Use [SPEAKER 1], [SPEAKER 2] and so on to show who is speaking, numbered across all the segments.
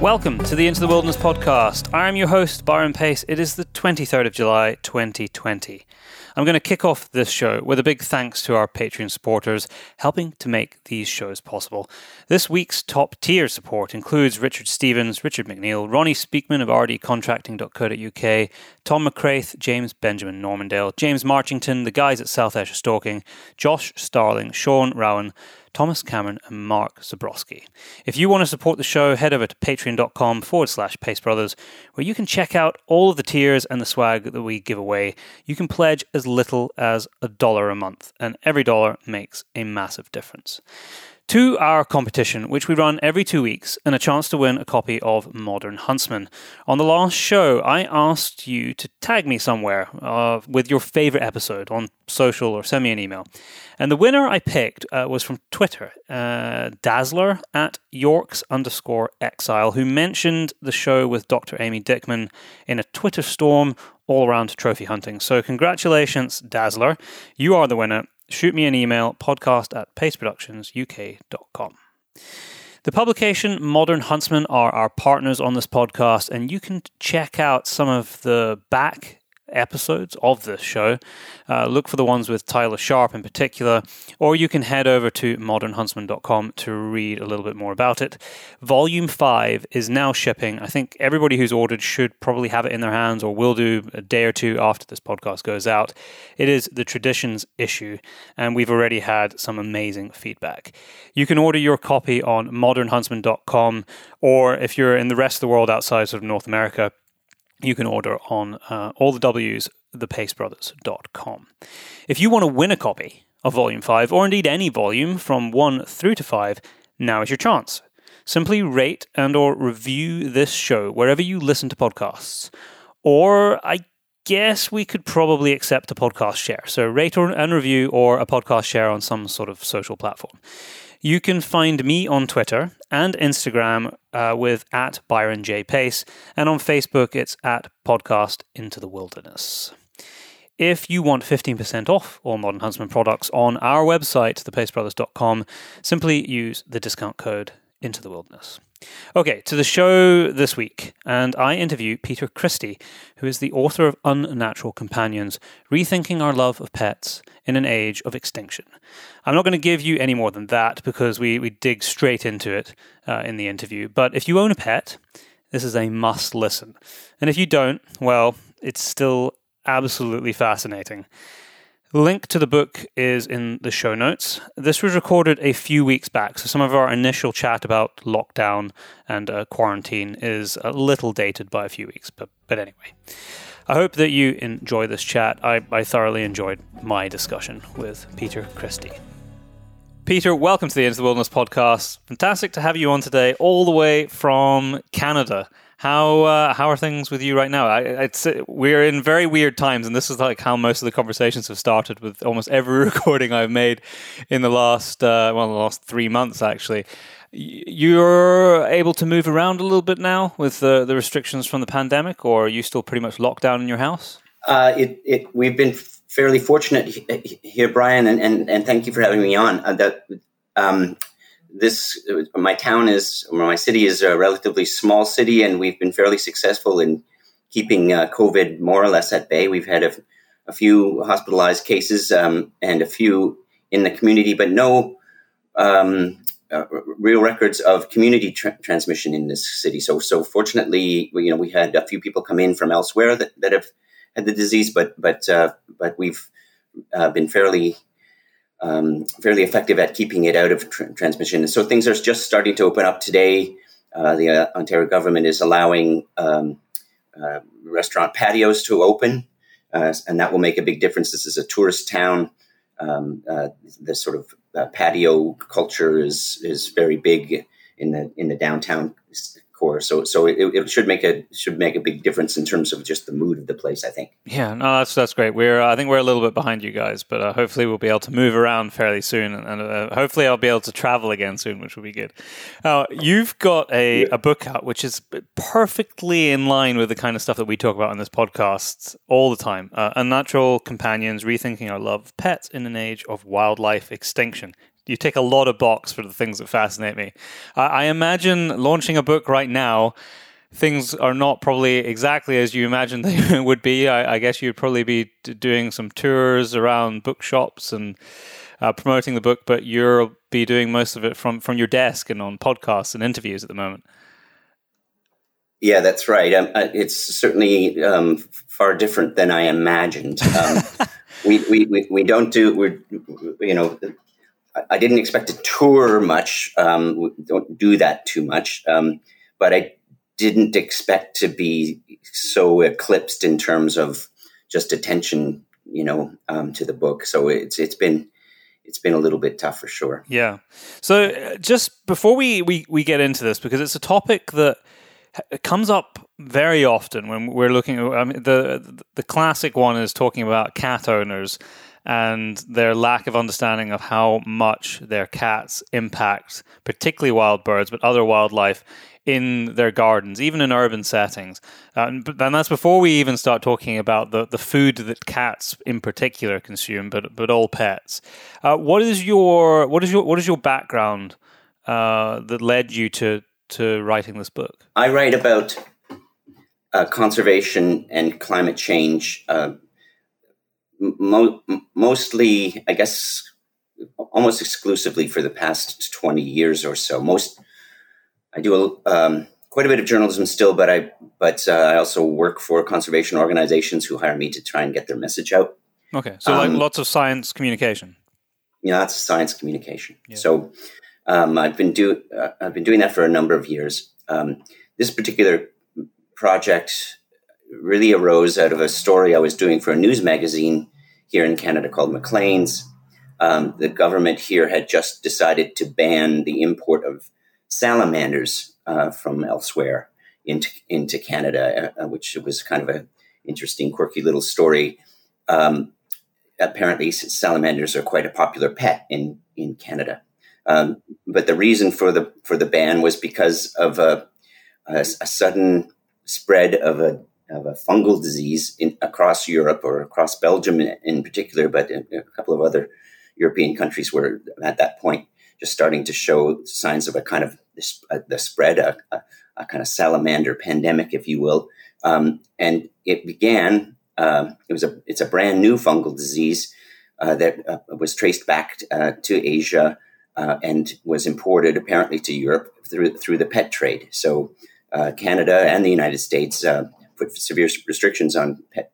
[SPEAKER 1] Welcome to the Into the Wilderness podcast. I'm your host, Byron Pace. It is the 23rd of July, 2020. I'm going to kick off this show with a big thanks to our Patreon supporters helping to make these shows possible. This week's top tier support includes Richard Stevens, Richard McNeil, Ronnie Speakman of rdcontracting.co.uk, Tom McCraith, James Benjamin Normandale, James Marchington, the guys at South Esher Stalking, Josh Starling, Sean Rowan, Thomas Cameron, and Mark Zabrowski. If you want to support the show, head over to patreon.com forward slash Pace Brothers, where you can check out all of the tiers and the swag that we give away. You can pledge as little as a dollar a month, and every dollar makes a massive difference to our competition, which we run every two weeks, and a chance to win a copy of Modern Huntsman. On the last show, I asked you to tag me somewhere uh, with your favorite episode on social or send me an email. And the winner I picked uh, was from Twitter, uh, Dazzler at Yorks underscore exile, who mentioned the show with Dr. Amy Dickman in a Twitter storm all around trophy hunting. So, congratulations, Dazzler. You are the winner shoot me an email podcast at paceproductionsuk.com. The publication Modern Huntsman are our partners on this podcast, and you can check out some of the back episodes of this show. Uh, look for the ones with Tyler Sharp in particular, or you can head over to modernhuntsman.com to read a little bit more about it. Volume 5 is now shipping. I think everybody who's ordered should probably have it in their hands or will do a day or two after this podcast goes out. It is the Traditions issue, and we've already had some amazing feedback. You can order your copy on modernhuntsman.com, or if you're in the rest of the world outside of North America, you can order on uh, all the W's, thepacebrothers.com. If you want to win a copy of Volume 5, or indeed any volume from 1 through to 5, now is your chance. Simply rate and or review this show wherever you listen to podcasts. Or I guess we could probably accept a podcast share. So rate or, and review or a podcast share on some sort of social platform. You can find me on Twitter and Instagram uh, with at Byron J. Pace, and on Facebook it's at Podcast Into the Wilderness. If you want 15% off all Modern Huntsman products on our website, thepacebrothers.com, simply use the discount code Into the Wilderness. Okay, to the show this week, and I interview Peter Christie, who is the author of Unnatural Companions Rethinking Our Love of Pets in an Age of Extinction. I'm not going to give you any more than that because we, we dig straight into it uh, in the interview, but if you own a pet, this is a must listen. And if you don't, well, it's still absolutely fascinating. Link to the book is in the show notes. This was recorded a few weeks back, so some of our initial chat about lockdown and uh, quarantine is a little dated by a few weeks, but, but anyway. I hope that you enjoy this chat. I, I thoroughly enjoyed my discussion with Peter Christie. Peter, welcome to the Into the Wilderness podcast. Fantastic to have you on today, all the way from Canada. How uh, how are things with you right now? I, I'd we're in very weird times, and this is like how most of the conversations have started with almost every recording I've made in the last uh, well, the last three months actually. You're able to move around a little bit now with the, the restrictions from the pandemic, or are you still pretty much locked down in your house?
[SPEAKER 2] Uh, it, it, we've been fairly fortunate here, Brian, and, and, and thank you for having me on. Uh, that um, this my town is or my city is a relatively small city, and we've been fairly successful in keeping uh, COVID more or less at bay. We've had a, a few hospitalized cases um, and a few in the community, but no um, uh, real records of community tra- transmission in this city. So, so fortunately, you know, we had a few people come in from elsewhere that, that have had the disease, but but uh, but we've uh, been fairly um, fairly effective at keeping it out of tr- transmission. So things are just starting to open up today. Uh, the uh, Ontario government is allowing um, uh, restaurant patios to open, uh, and that will make a big difference. This is a tourist town. Um, uh, the sort of uh, patio culture is is very big in the in the downtown core. So so it, it, should make a should make a big difference in terms of just the mood of the place. I think.
[SPEAKER 1] Yeah, no, that's that's great. We're I think we're a little bit behind you guys, but uh, hopefully we'll be able to move around fairly soon, and uh, hopefully I'll be able to travel again soon, which will be good. Uh, you've got a, a book out which is perfectly in line with the kind of stuff that we talk about on this podcast all the time. Uh, Unnatural Companions: Rethinking Our Love of Pets in an Age of Wildlife Extinction you take a lot of box for the things that fascinate me. I, I imagine launching a book right now things are not probably exactly as you imagined they would be. I, I, guess you'd probably be doing some tours around bookshops and uh, promoting the book, but you'll be doing most of it from, from your desk and on podcasts and interviews at the moment.
[SPEAKER 2] Yeah, that's right. Um, uh, it's certainly um, far different than I imagined. Um, we, we, we, we, don't do, we're, you know, I didn't expect to tour much. Um, don't do that too much, um, but I didn't expect to be so eclipsed in terms of just attention, you know, um, to the book. So it's it's been it's been a little bit tough for sure.
[SPEAKER 1] Yeah. So uh, just before we we we get into this, because it's a topic that comes up very often when we're looking. I mean, the the classic one is talking about cat owners and their lack of understanding of how much their cats impact, particularly wild birds, but other wildlife in their gardens, even in urban settings. Uh, and, and, that's before we even start talking about the, the food that cats in particular consume, but but all pets. Uh, what is your what is your what is your background uh, that led you to to writing this book?
[SPEAKER 2] I write about uh, conservation and climate change uh, mo- mostly, I guess, almost exclusively for the past 20 years or so. Most, I do a, um, quite a bit of journalism still, but I, but uh, I also work for conservation organizations who hire me to try and get their message out.
[SPEAKER 1] Okay. So um, like lots of science communication.
[SPEAKER 2] Yeah, that's science communication. Yeah. So um, I've been do uh, I've been doing that for a number of years. Um, this particular project really arose out of a story I was doing for a news magazine here in Canada called Maclean's. Um, the government here had just decided to ban the import of salamanders uh, from elsewhere into into Canada, uh, which was kind of an interesting, quirky little story. Um, apparently, salamanders are quite a popular pet in in Canada, um, but the reason for the for the ban was because of a, a, a sudden spread of a of a fungal disease in, across Europe or across Belgium in, in particular, but in a couple of other European countries were at that point just starting to show signs of a kind of the spread, a, a, a, kind of salamander pandemic, if you will. Um, and it began. Uh, it was a it's a brand new fungal disease uh, that uh, was traced back uh, to Asia uh, and was imported apparently to Europe through through the pet trade. So uh, Canada and the United States put severe restrictions on pet,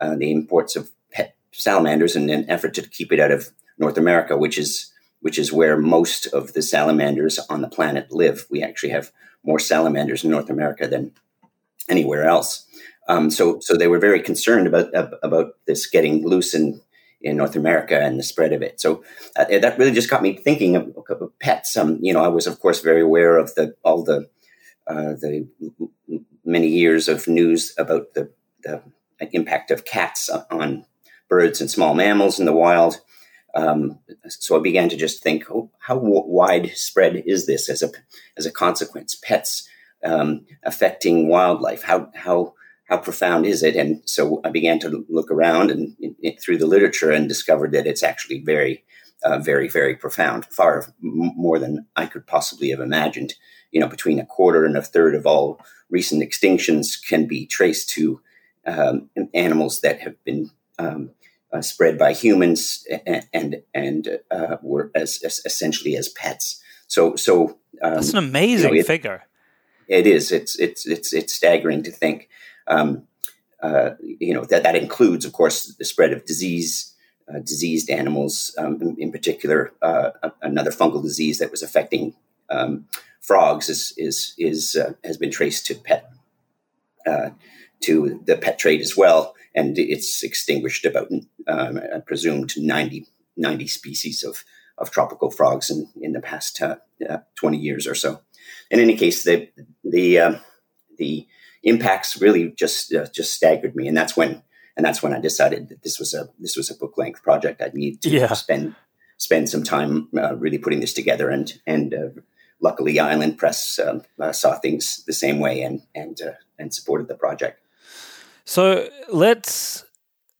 [SPEAKER 2] uh, the imports of pet salamanders in an effort to keep it out of North America, which is which is where most of the salamanders on the planet live. We actually have more salamanders in North America than anywhere else. Um, so, so they were very concerned about about this getting loose in in North America and the spread of it. So uh, that really just got me thinking of, of pets. Um, you know, I was of course very aware of the all the uh, the many years of news about the, the impact of cats on birds and small mammals in the wild. Um, so I began to just think, oh, how widespread is this as a as a consequence? Pets um, affecting wildlife. How how how profound is it? And so I began to look around and through the literature and discovered that it's actually very, uh, very, very profound. Far more than I could possibly have imagined you know, between a quarter and a third of all recent extinctions can be traced to um, animals that have been um, uh, spread by humans and and, and uh, were as, as, essentially as pets. So, so
[SPEAKER 1] um, that's an amazing you know, it,
[SPEAKER 2] figure. It is. It's it's it's it's staggering to think. Um, uh, you know that that includes, of course, the spread of disease. Uh, diseased animals, um, in, in, particular, uh, another fungal disease that was affecting um, frogs is is is uh, has been traced to pet uh, to the pet trade as well, and it's extinguished about um, I presume to 90, 90 species of of tropical frogs in in the past uh, uh, twenty years or so. in any case, the the uh, the impacts really just just staggered me, and that's when and that's when I decided that this was a this was a book length project. I'd need to yeah. spend spend some time uh, really putting this together, and and uh, luckily Island Press um, uh, saw things the same way and and uh, and supported the project.
[SPEAKER 1] So let's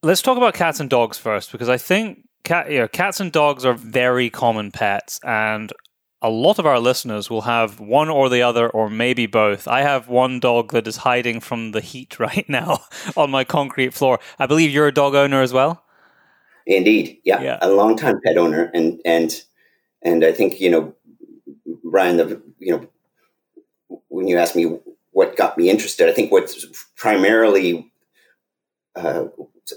[SPEAKER 1] let's talk about cats and dogs first, because I think cat you know, cats and dogs are very common pets, and a lot of our listeners will have one or the other, or maybe both. I have one dog that is hiding from the heat right now on my concrete floor. I believe you're a dog owner as well.
[SPEAKER 2] Indeed, yeah, yeah. a long time pet owner, and and and I think you know, Brian, the you know, when you ask me what got me interested, I think what's primarily uh,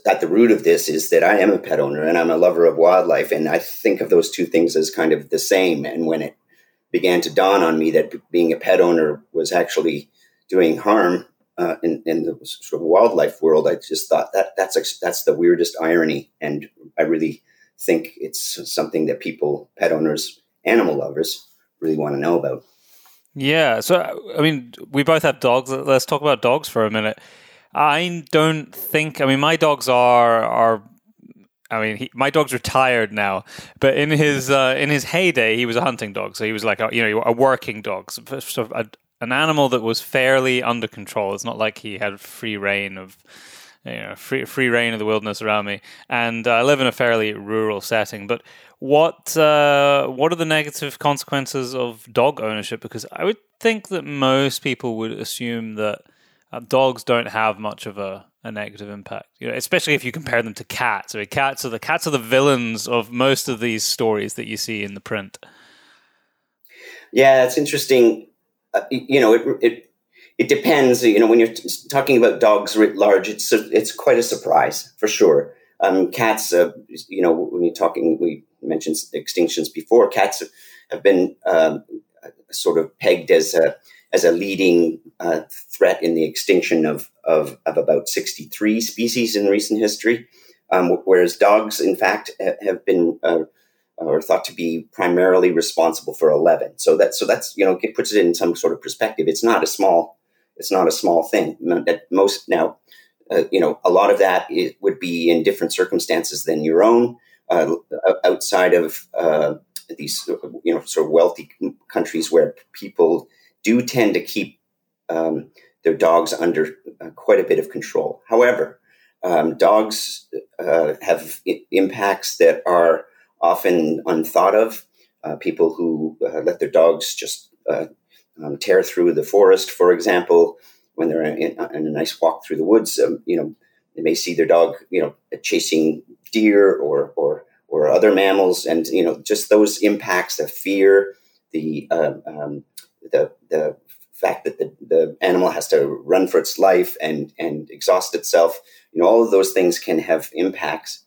[SPEAKER 2] at the root of this is that I am a pet owner and I'm a lover of wildlife. And I think of those two things as kind of the same. And when it began to dawn on me that being a pet owner was actually doing harm uh, in, in, the sort of wildlife world, I just thought that that's that's the weirdest irony. And I really think it's something that people, pet owners, animal lovers, really want to know about.
[SPEAKER 1] Yeah. So, I mean, we both have dogs. Let's talk about dogs for a minute. I don't think. I mean, my dogs are are. I mean, he, my dog's retired now, but in his uh, in his heyday, he was a hunting dog. So he was like a you know a working dog, so of a, an animal that was fairly under control. It's not like he had free rein of you know free free rein of the wilderness around me. And uh, I live in a fairly rural setting, but what uh, what are the negative consequences of dog ownership? Because I would think that most people would assume that uh, dogs don't have much of a, a negative impact, you know, especially if you compare them to cats. I mean, cats are the cats are the villains of most of these stories that you see in the print.
[SPEAKER 2] Yeah, it's interesting. Uh, you know, it, it it depends. You know, when you're talking about dogs writ large, it's a, it's quite a surprise for sure. Um, cats, uh, you know, when you're talking, we mentioned extinctions before. Cats have, been um, sort of pegged as a as a leading uh, threat in the extinction of, of, of, about 63 species in recent history, um, whereas dogs, in fact, have been uh, or thought to be primarily responsible for 11. So that so that's you know it puts it in some sort of perspective. It's not a small it's not a small thing. At most now, uh, you know, a lot of that would be in different circumstances than your own. Uh, outside of uh, these, you know, sort of wealthy countries where people do tend to keep um, their dogs under uh, quite a bit of control. However, um, dogs uh, have I- impacts that are often unthought of. Uh, people who uh, let their dogs just uh, um, tear through the forest, for example, when they're in, in a nice walk through the woods, um, you know, they may see their dog, you know, chasing deer or or or other mammals, and you know, just those impacts, the fear, the um, um the the fact that the, the animal has to run for its life and and exhaust itself you know all of those things can have impacts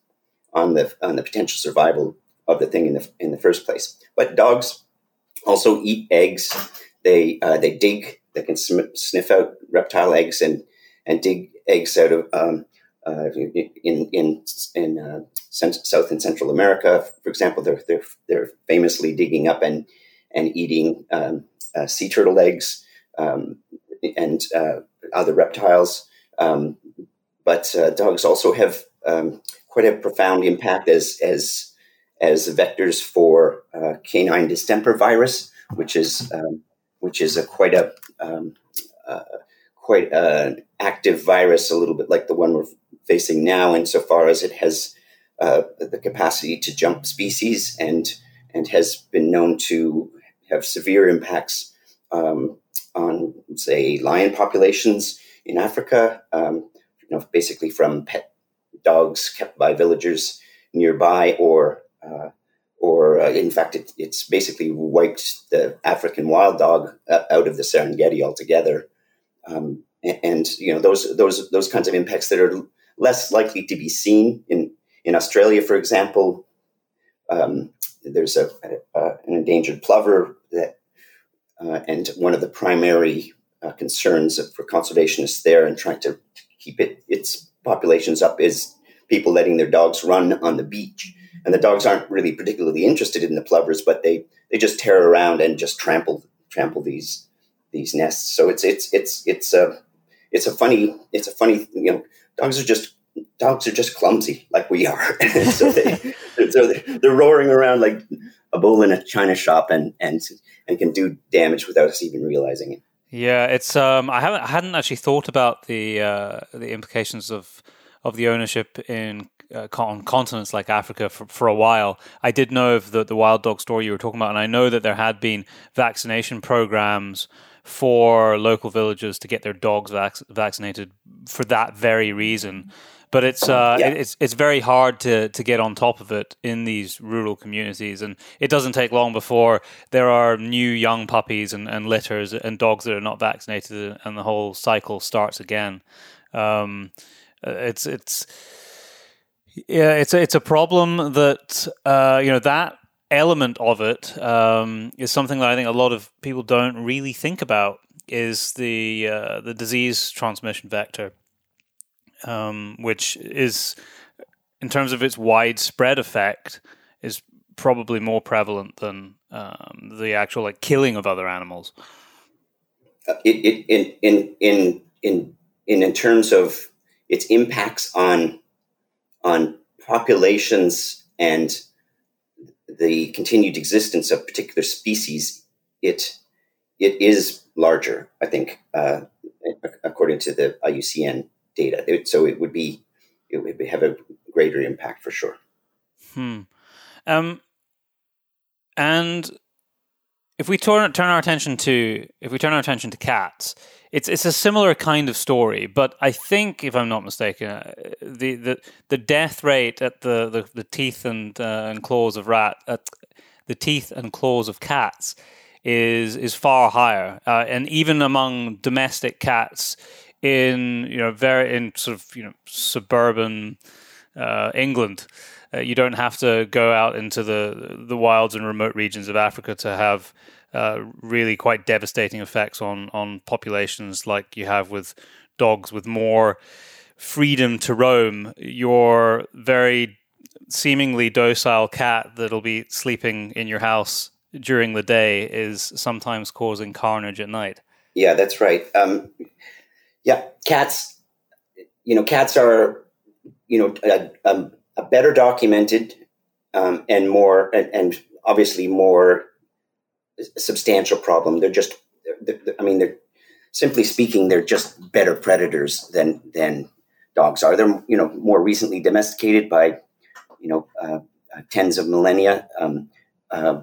[SPEAKER 2] on the on the potential survival of the thing in the in the first place. But dogs also eat eggs. They uh, they dig they can sm- sniff out reptile eggs and and dig eggs out of um, uh, in in in uh, South and Central America, for example, they're they're they're famously digging up and and eating um, uh, sea turtle eggs um, and uh, other reptiles. Um, but uh, dogs also have um, quite a profound impact as as as vectors for uh, canine distemper virus, which is um, which is a quite a um, uh, quite an active virus, a little bit like the one we're facing now, insofar as it has uh, the capacity to jump species and and has been known to have severe impacts um, on, say, lion populations in Africa. Um, you know, basically from pet dogs kept by villagers nearby, or uh, or uh, in fact, it, it's basically wiped the African wild dog uh, out of the Serengeti altogether. Um, and, you know those those those kinds of impacts that are less likely to be seen in in Australia, for example. Um, there's a, a, an endangered plover that uh, and one of the primary uh, concerns for conservationists there and trying to keep it its populations up is people letting their dogs run on the beach. And the dogs aren't really particularly interested in the plovers, but they, they just tear around and just trample trample these these nests. So it's it's it's it's a it's a funny it's a funny you know dogs are just dogs are just clumsy like we are. so they so they're roaring around like a bull in a china shop and and and can do damage without us even realizing it.
[SPEAKER 1] Yeah, it's um I haven't I hadn't actually thought about the uh, the implications of of the ownership in uh, on continents like Africa for, for a while. I did know of the, the wild dog story you were talking about, and I know that there had been vaccination programs for local villages to get their dogs vac- vaccinated for that very reason. But it's uh, yeah. it's it's very hard to to get on top of it in these rural communities, and it doesn't take long before there are new young puppies and, and litters and dogs that are not vaccinated, and the whole cycle starts again. Um, it's it's yeah, it's a, it's a problem that uh, you know that element of it um, is something that I think a lot of people don't really think about is the uh, the disease transmission vector, um, which is in terms of its widespread effect is probably more prevalent than um, the actual like killing of other animals.
[SPEAKER 2] Uh, it, it, in in in in in in terms of its impacts on on populations and the continued existence of particular species, it it is larger. I think, uh, according to the IUCN data, it, so it would be it would have a greater impact for sure.
[SPEAKER 1] Hmm. Um. And if we turn turn our attention to if we turn our attention to cats, it's it's a similar kind of story, but I think, if I'm not mistaken, uh, the the, the death rate at the, the, the teeth and uh, and claws of rat at the teeth and claws of cats is is far higher, uh, and even among domestic cats in you know very in sort of you know suburban uh, England. Uh, you don't have to go out into the the wilds and remote regions of Africa to have uh, really quite devastating effects on on populations like you have with dogs with more freedom to roam. Your very seemingly docile cat that'll be sleeping in your house during the day is sometimes causing carnage at night.
[SPEAKER 2] Yeah, that's right. Um, yeah, cats. You know, cats are you know a, a, a better documented um, and more and, and obviously more substantial problem. They're just, they're, they're, I mean, they're simply speaking, they're just better predators than than dogs are. They're you know more recently domesticated by you know uh, uh, tens of millennia. Um, uh,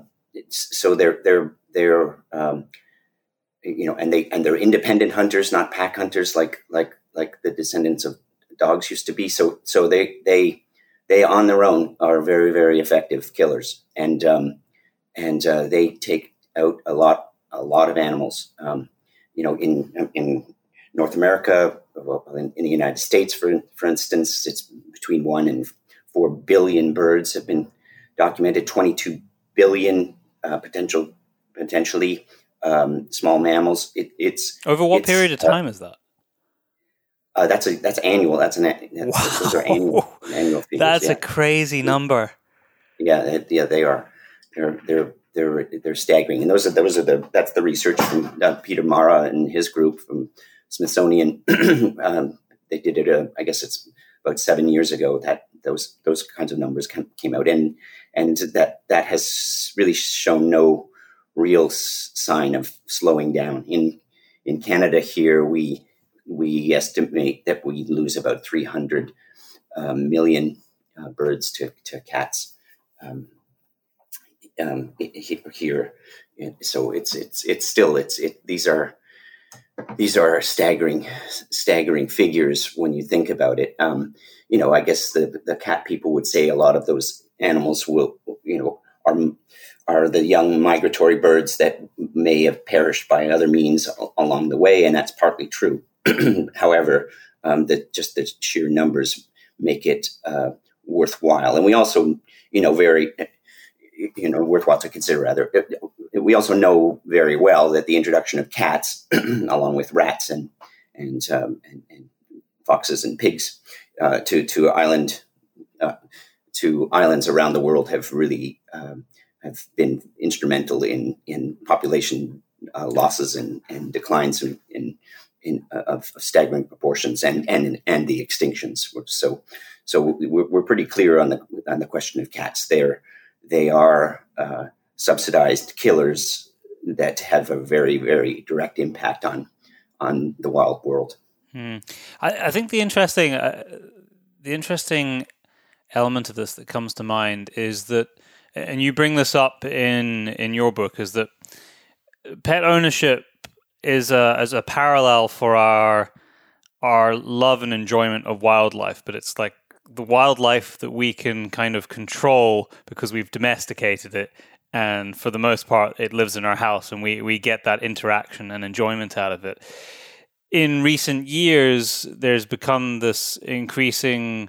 [SPEAKER 2] so they're they're they're um, you know, and they and they're independent hunters, not pack hunters like like like the descendants of dogs used to be. So so they they they on their own are very very effective killers, and um, and uh, they take out a lot a lot of animals. Um, you know, in in North America, in, in, the United States, for for instance, it's between one and four billion birds have been documented. Twenty two billion uh, potential potentially um, small mammals. It, it's
[SPEAKER 1] over what
[SPEAKER 2] it's,
[SPEAKER 1] period of uh, time uh, is that?
[SPEAKER 2] Uh, that's a that's annual. That's an that's, wow. those are annual annual
[SPEAKER 1] figures. That's yeah. a crazy number.
[SPEAKER 2] Yeah, yeah, they are. They're they're they're they're staggering. And those are those are the that's the research from uh, Peter Marra and his group from Smithsonian. um, they did it. Uh, I guess it's about seven years ago that those those kinds of numbers came out, and and that that has really shown no real sign of slowing down. In in Canada here, we we estimate that we lose about 300 uh, million uh, birds to, to cats um, um, here. So it's it's it's still it's it. These are these are staggering staggering figures when you think about it. Um, you know, I guess the the cat people would say a lot of those animals will you know are are the young migratory birds that may have perished by other means along the way, and that's partly true. However, um, that just the sheer numbers make it uh, worthwhile, and we also, you know, very you know worthwhile to consider. Rather, we also know very well that the introduction of cats, along with rats and and, um, and, and foxes and pigs, uh, to to island uh, to islands around the world have really um, have been instrumental in in population uh, losses and, and declines in, in, in uh, of staggering proportions and and and the extinctions. So so we're, we're, pretty clear on the on the question of cats. They're they are uh, subsidized killers that have a very very direct impact on on the wild world.
[SPEAKER 1] Hmm. I, I, think the interesting uh, the interesting element of this that comes to mind is that, and you bring this up in in your book, is that pet ownership is a as a parallel for our our love and enjoyment of wildlife, but it's like the wildlife that we can kind of control because we've domesticated it and for the most part it lives in our house and we, we get that interaction and enjoyment out of it. In recent years there's become this increasing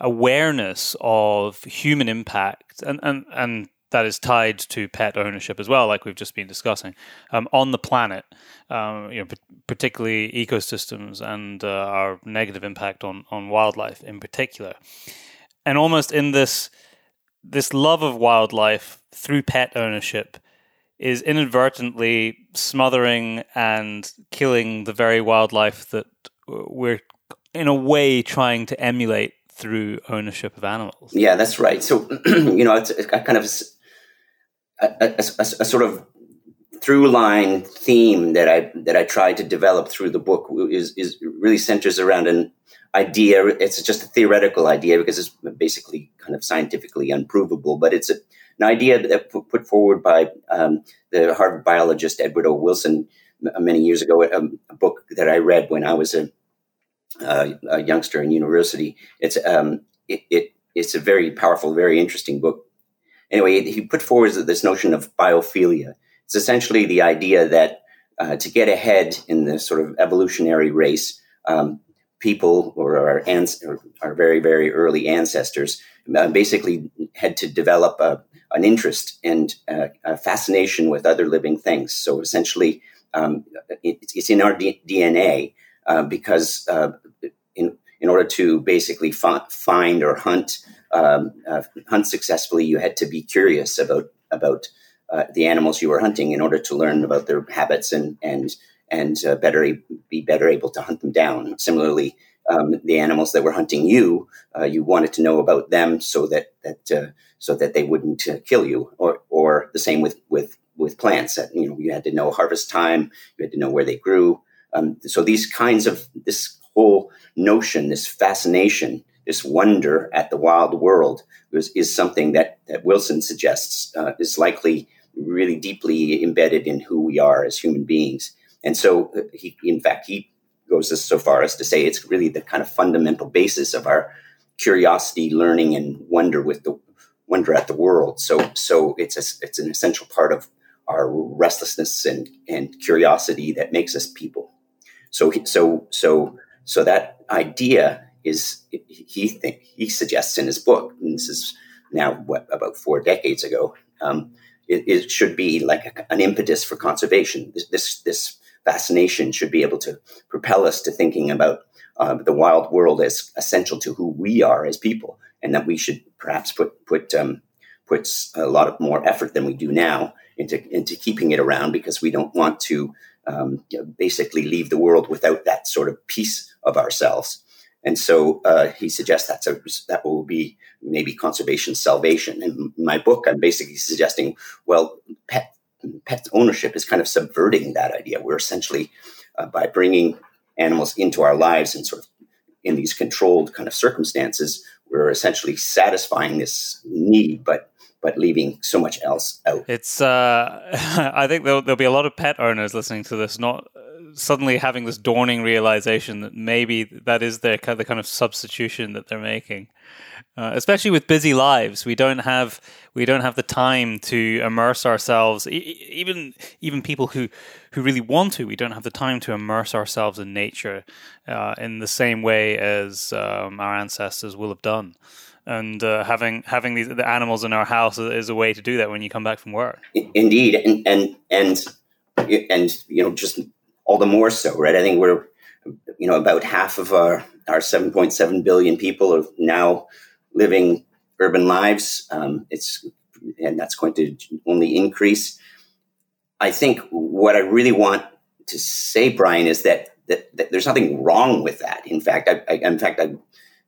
[SPEAKER 1] awareness of human impact and, and, and that is tied to pet ownership as well, like we've just been discussing, um, on the planet, um, you know, particularly ecosystems and uh, our negative impact on on wildlife in particular, and almost in this this love of wildlife through pet ownership is inadvertently smothering and killing the very wildlife that we're in a way trying to emulate through ownership of animals.
[SPEAKER 2] Yeah, that's right. So, you know, it's, it's kind of a, a, a, a sort of through line theme that I that I tried to develop through the book is is really centers around an idea. It's just a theoretical idea because it's basically kind of scientifically unprovable, but it's a, an idea that put, forward by um, the Harvard biologist Edward O. Wilson many years ago. A, um, a book that I read when I was a, a youngster in university. It's um, it, it it's a very powerful, very interesting book anyway, he put forward this notion of biophilia. It's essentially the idea that uh, to get ahead in the sort of evolutionary race, um, people or our, ans- or our very, very early ancestors uh, basically had to develop a, an interest and uh, a fascination with other living things. So essentially, um, it, it's in our D- DNA uh, because uh, in, in order to basically fi- find or hunt um, uh, hunt successfully, you had to be curious about about uh, the animals you were hunting in order to learn about their habits and and and better be better able to hunt them down. Similarly, um, the animals that were hunting you, uh, you wanted to know about them so that that uh, so that they wouldn't uh, kill you, or or the same with with with plants. That you know you had to know harvest time, you had to know where they grew. Um, so these kinds of this whole notion, this fascination this wonder at the wild world is, is something that, that Wilson suggests uh, is likely really deeply embedded in who we are as human beings. And so, uh, he, in fact, he goes so far as to say it's really the kind of fundamental basis of our curiosity, learning, and wonder with the wonder at the world. So, so it's a, it's an essential part of our restlessness and, and curiosity that makes us people. So, so, so, so that idea is he he suggests in his book, and this is now what about four decades ago. Um, it, it, should be like an impetus for conservation. This, this, this fascination should be able to propel us to thinking about uh, the wild world as essential to who we are as people, and that we should perhaps put put um, put a lot of more effort than we do now into into keeping it around because we don't want to um, you know, basically leave the world without that sort of piece of ourselves. And so uh, he suggests that's that will be maybe conservation salvation. In my book, I'm basically suggesting, well, pet pet ownership is kind of subverting that idea. We're essentially uh, by bringing animals into our lives and sort of in these controlled kind of circumstances, we're essentially satisfying this need, but but leaving so much else out.
[SPEAKER 1] It's uh, I think there'll, there'll be a lot of pet owners listening to this, not suddenly having this dawning realization that maybe that is their the kind of substitution that they're making. Uh, especially with busy lives, we don't have we don't have the time to immerse ourselves. E- even even people who who really want to, we don't have the time to immerse ourselves in nature uh, in the same way as um, our ancestors will have done. And uh, having having these the animals in our house is a way to do that when you come back from work.
[SPEAKER 2] Indeed, and and and and you know just all the more so, right? I think we're, you know, about half of our, our 7.7 billion people are now living urban lives. Um, it's, and that's going to only increase. I think what I really want to say, Brian, is that that, that there's nothing wrong with that. In fact, I, I in fact, I,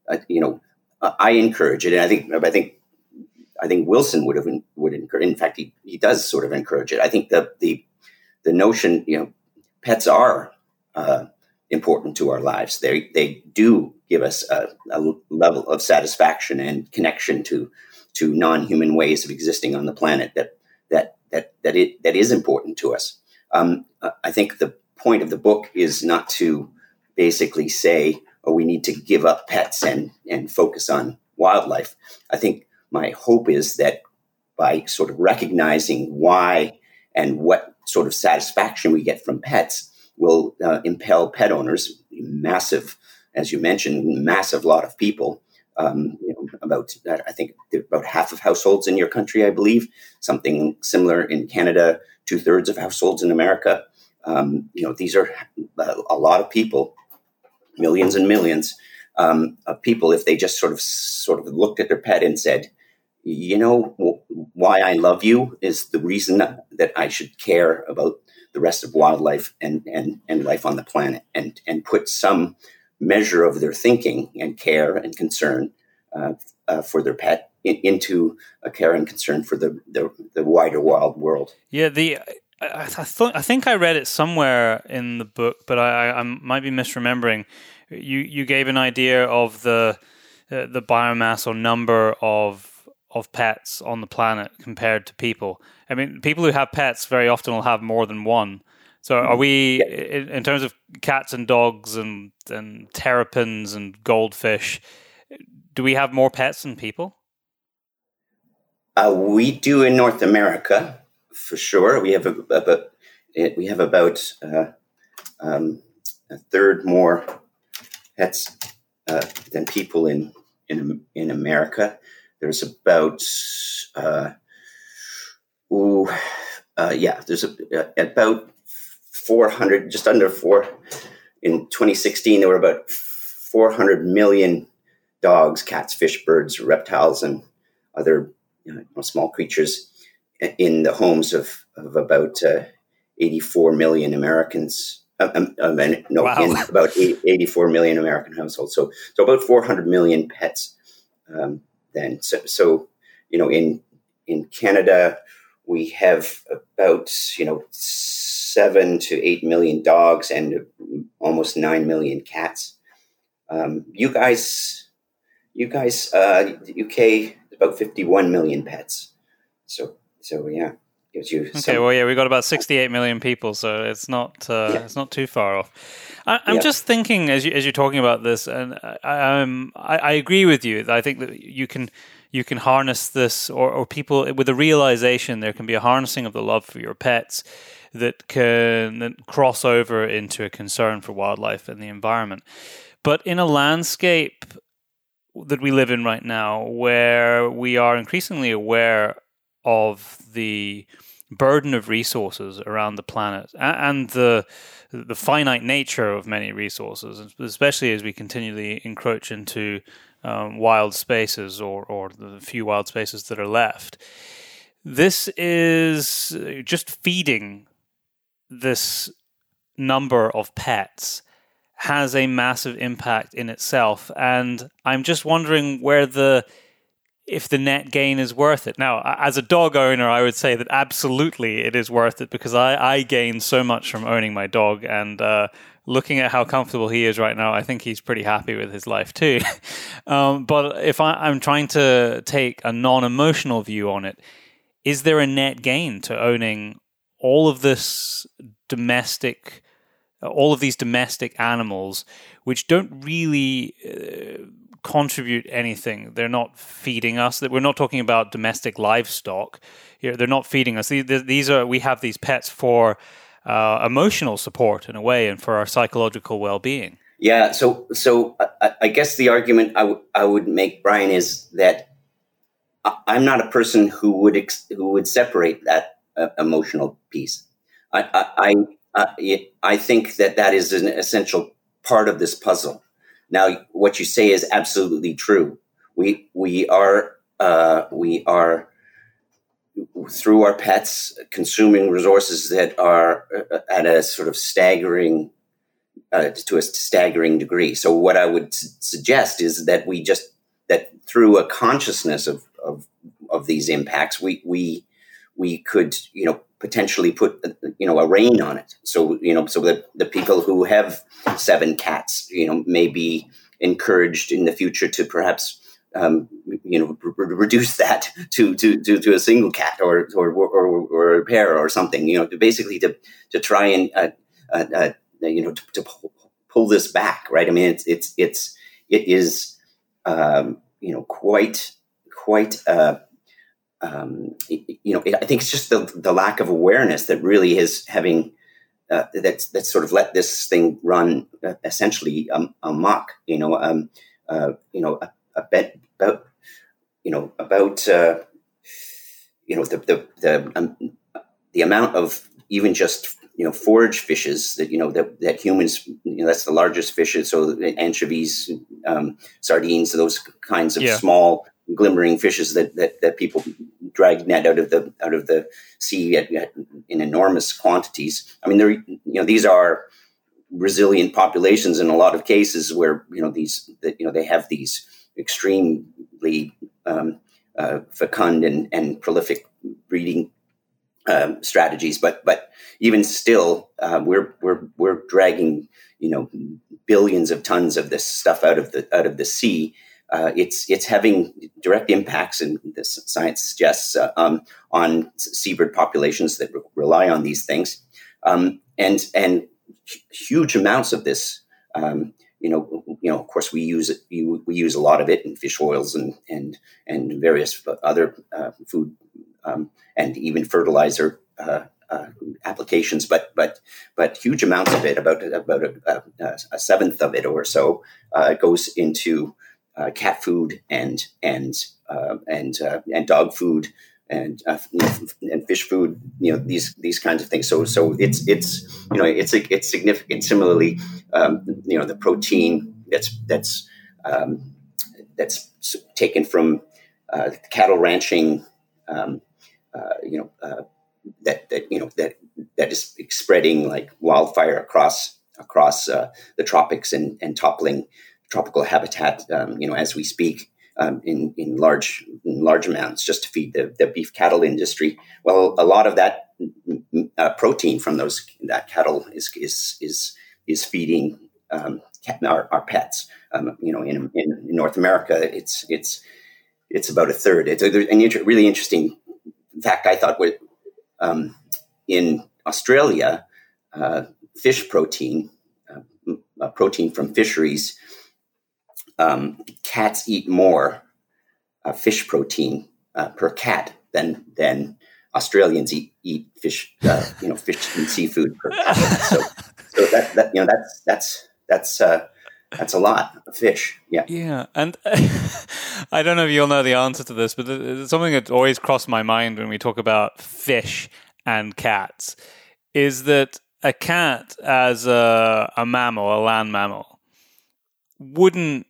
[SPEAKER 2] I, you know, I encourage it, and I think I think I think Wilson would have would encourage. In fact, he, he does sort of encourage it. I think the the the notion, you know, pets are uh, important to our lives. They they do give us a, a level of satisfaction and connection to to non human ways of existing on the planet that that that that it that is important to us. Um, I think the point of the book is not to basically say, "Oh, we need to give up pets and and focus on wildlife." I think my hope is that by sort of recognizing why and what sort of satisfaction we get from pets will uh, impel pet owners, massive, as you mentioned, massive lot of people. Um, you know, about I think about half of households in your country, I believe, something similar in Canada, two thirds of households in America. Um, you know, these are a lot of people, millions and millions um, of people. If they just sort of sort of looked at their pet and said, you know, why I love you is the reason that I should care about the rest of wildlife and, and, and life on the planet and, and put some measure of their thinking and care and concern uh, uh, for their pet in, into a care and concern for the, the, the wider wild world.
[SPEAKER 1] Yeah, the I, I, thought I think I read it somewhere in the book, but I, I might be misremembering. You you gave an idea of the uh, the biomass or number of of pets on the planet compared to people. I mean, people who have pets very often will have more than one. So, are we in terms of cats and dogs and and terrapins and goldfish? Do we have more pets than people?
[SPEAKER 2] Uh, we do in North America, for sure. We have a, about we have about uh, um, a third more pets uh, than people in in in America. There's about uh, ooh, uh, yeah, there's a, about 400, just under four. In 2016, there were about 400 million dogs, cats, fish, birds, reptiles, and other you know, small creatures in the homes of, of about uh, 84 million Americans. Um, um, no, wow. in about 84 million American households. So, so about 400 million pets um, then. So, so you know, in in Canada, we have about you know seven to eight million dogs and almost nine million cats. Um, you guys, you guys, uh, UK about fifty-one million pets. So, so yeah, gives you.
[SPEAKER 1] Okay, some, well, yeah, we've got about sixty-eight million people, so it's not uh, yeah. it's not too far off. I, am yeah. just thinking as you as you're talking about this, and I, um, I, I agree with you. I think that you can you can harness this, or, or people with a realization there can be a harnessing of the love for your pets that can cross over into a concern for wildlife and the environment. But in a landscape that we live in right now, where we are increasingly aware of the burden of resources around the planet and the the finite nature of many resources, especially as we continually encroach into um, wild spaces or, or the few wild spaces that are left. This is just feeding this number of pets has a massive impact in itself. And I'm just wondering where the if the net gain is worth it. Now, as a dog owner, I would say that absolutely it is worth it because I, I gain so much from owning my dog. And uh, looking at how comfortable he is right now, I think he's pretty happy with his life too. um, but if I, I'm trying to take a non emotional view on it, is there a net gain to owning all of this domestic? all of these domestic animals, which don't really uh, contribute anything. They're not feeding us. That we're not talking about domestic livestock. They're not feeding us. These are we have these pets for uh, emotional support in a way, and for our psychological well-being.
[SPEAKER 2] Yeah. So, so I, I guess the argument I, w- I would make, Brian, is that I'm not a person who would ex- who would separate that uh, emotional piece. I I, I I think that that is an essential part of this puzzle. Now, what you say is absolutely true. We we are uh, we are through our pets, consuming resources that are uh, at a sort of staggering uh, to a staggering degree. So what I would s- suggest is that we just that through a consciousness of of, of these impacts, we we we could you know potentially put you know a rein on it. So you know so that the people who have seven cats you know may be encouraged in the future to perhaps. Um, you know, re- reduce that to, to, to, to, a single cat or, or, or, or a pair or something, you know, to basically to, to try and, uh, uh, uh you know, to, to, pull this back, right? I mean, it's, it's, it's, it is, um, you know, quite, quite, uh, um, you know, I think it's just the, the lack of awareness that really is having uh, that's that's sort of let this thing run uh, essentially um, amok. You know, um, uh, you know, a, a bit about you know about uh, you know the the the, um, the amount of even just you know forage fishes that you know that, that humans you know that's the largest fishes so anchovies um, sardines those kinds of yeah. small glimmering fishes that, that that people drag net out of the out of the sea at, at, in enormous quantities i mean they're you know these are resilient populations in a lot of cases where you know these that you know they have these extremely um, uh, fecund and, and prolific breeding um, strategies. But but even still, uh, we're we're we're dragging you know billions of tons of this stuff out of the out of the sea. Uh, it's it's having direct impacts, and the science suggests uh, um, on seabird populations that re- rely on these things, um, and and huge amounts of this um, you know, you know, of course, we use it. We use a lot of it in fish oils and and and various other uh, food um, and even fertilizer uh, uh, applications. But but but huge amounts of it, about about a, a, a seventh of it or so, uh, goes into uh, cat food and and uh, and and dog food and uh, and fish food, you know these these kinds of things. So so it's it's you know it's it's significant. Similarly, um, you know the protein that's that's um, that's taken from uh, cattle ranching, um, uh, you know uh, that that you know that that is spreading like wildfire across across uh, the tropics and and toppling tropical habitat, um, you know as we speak um, in in large in large amounts just to feed the, the beef cattle industry. Well, a lot of that uh, protein from those that cattle is is is is feeding um, our, our, pets. Um, you know, in, in, North America, it's it's it's about a third. It's a, an inter- really interesting fact. I thought um, in Australia, uh, fish protein, uh, protein from fisheries um, cats eat more uh, fish protein uh, per cat than than Australians eat eat fish, uh, you know, fish and seafood per capita. So, so that, that you know that's that's that's uh, that's a lot of fish. Yeah,
[SPEAKER 1] yeah, and I don't know if you'll know the answer to this, but it's something that always crossed my mind when we talk about fish and cats is that a cat as a, a mammal, a land mammal, wouldn't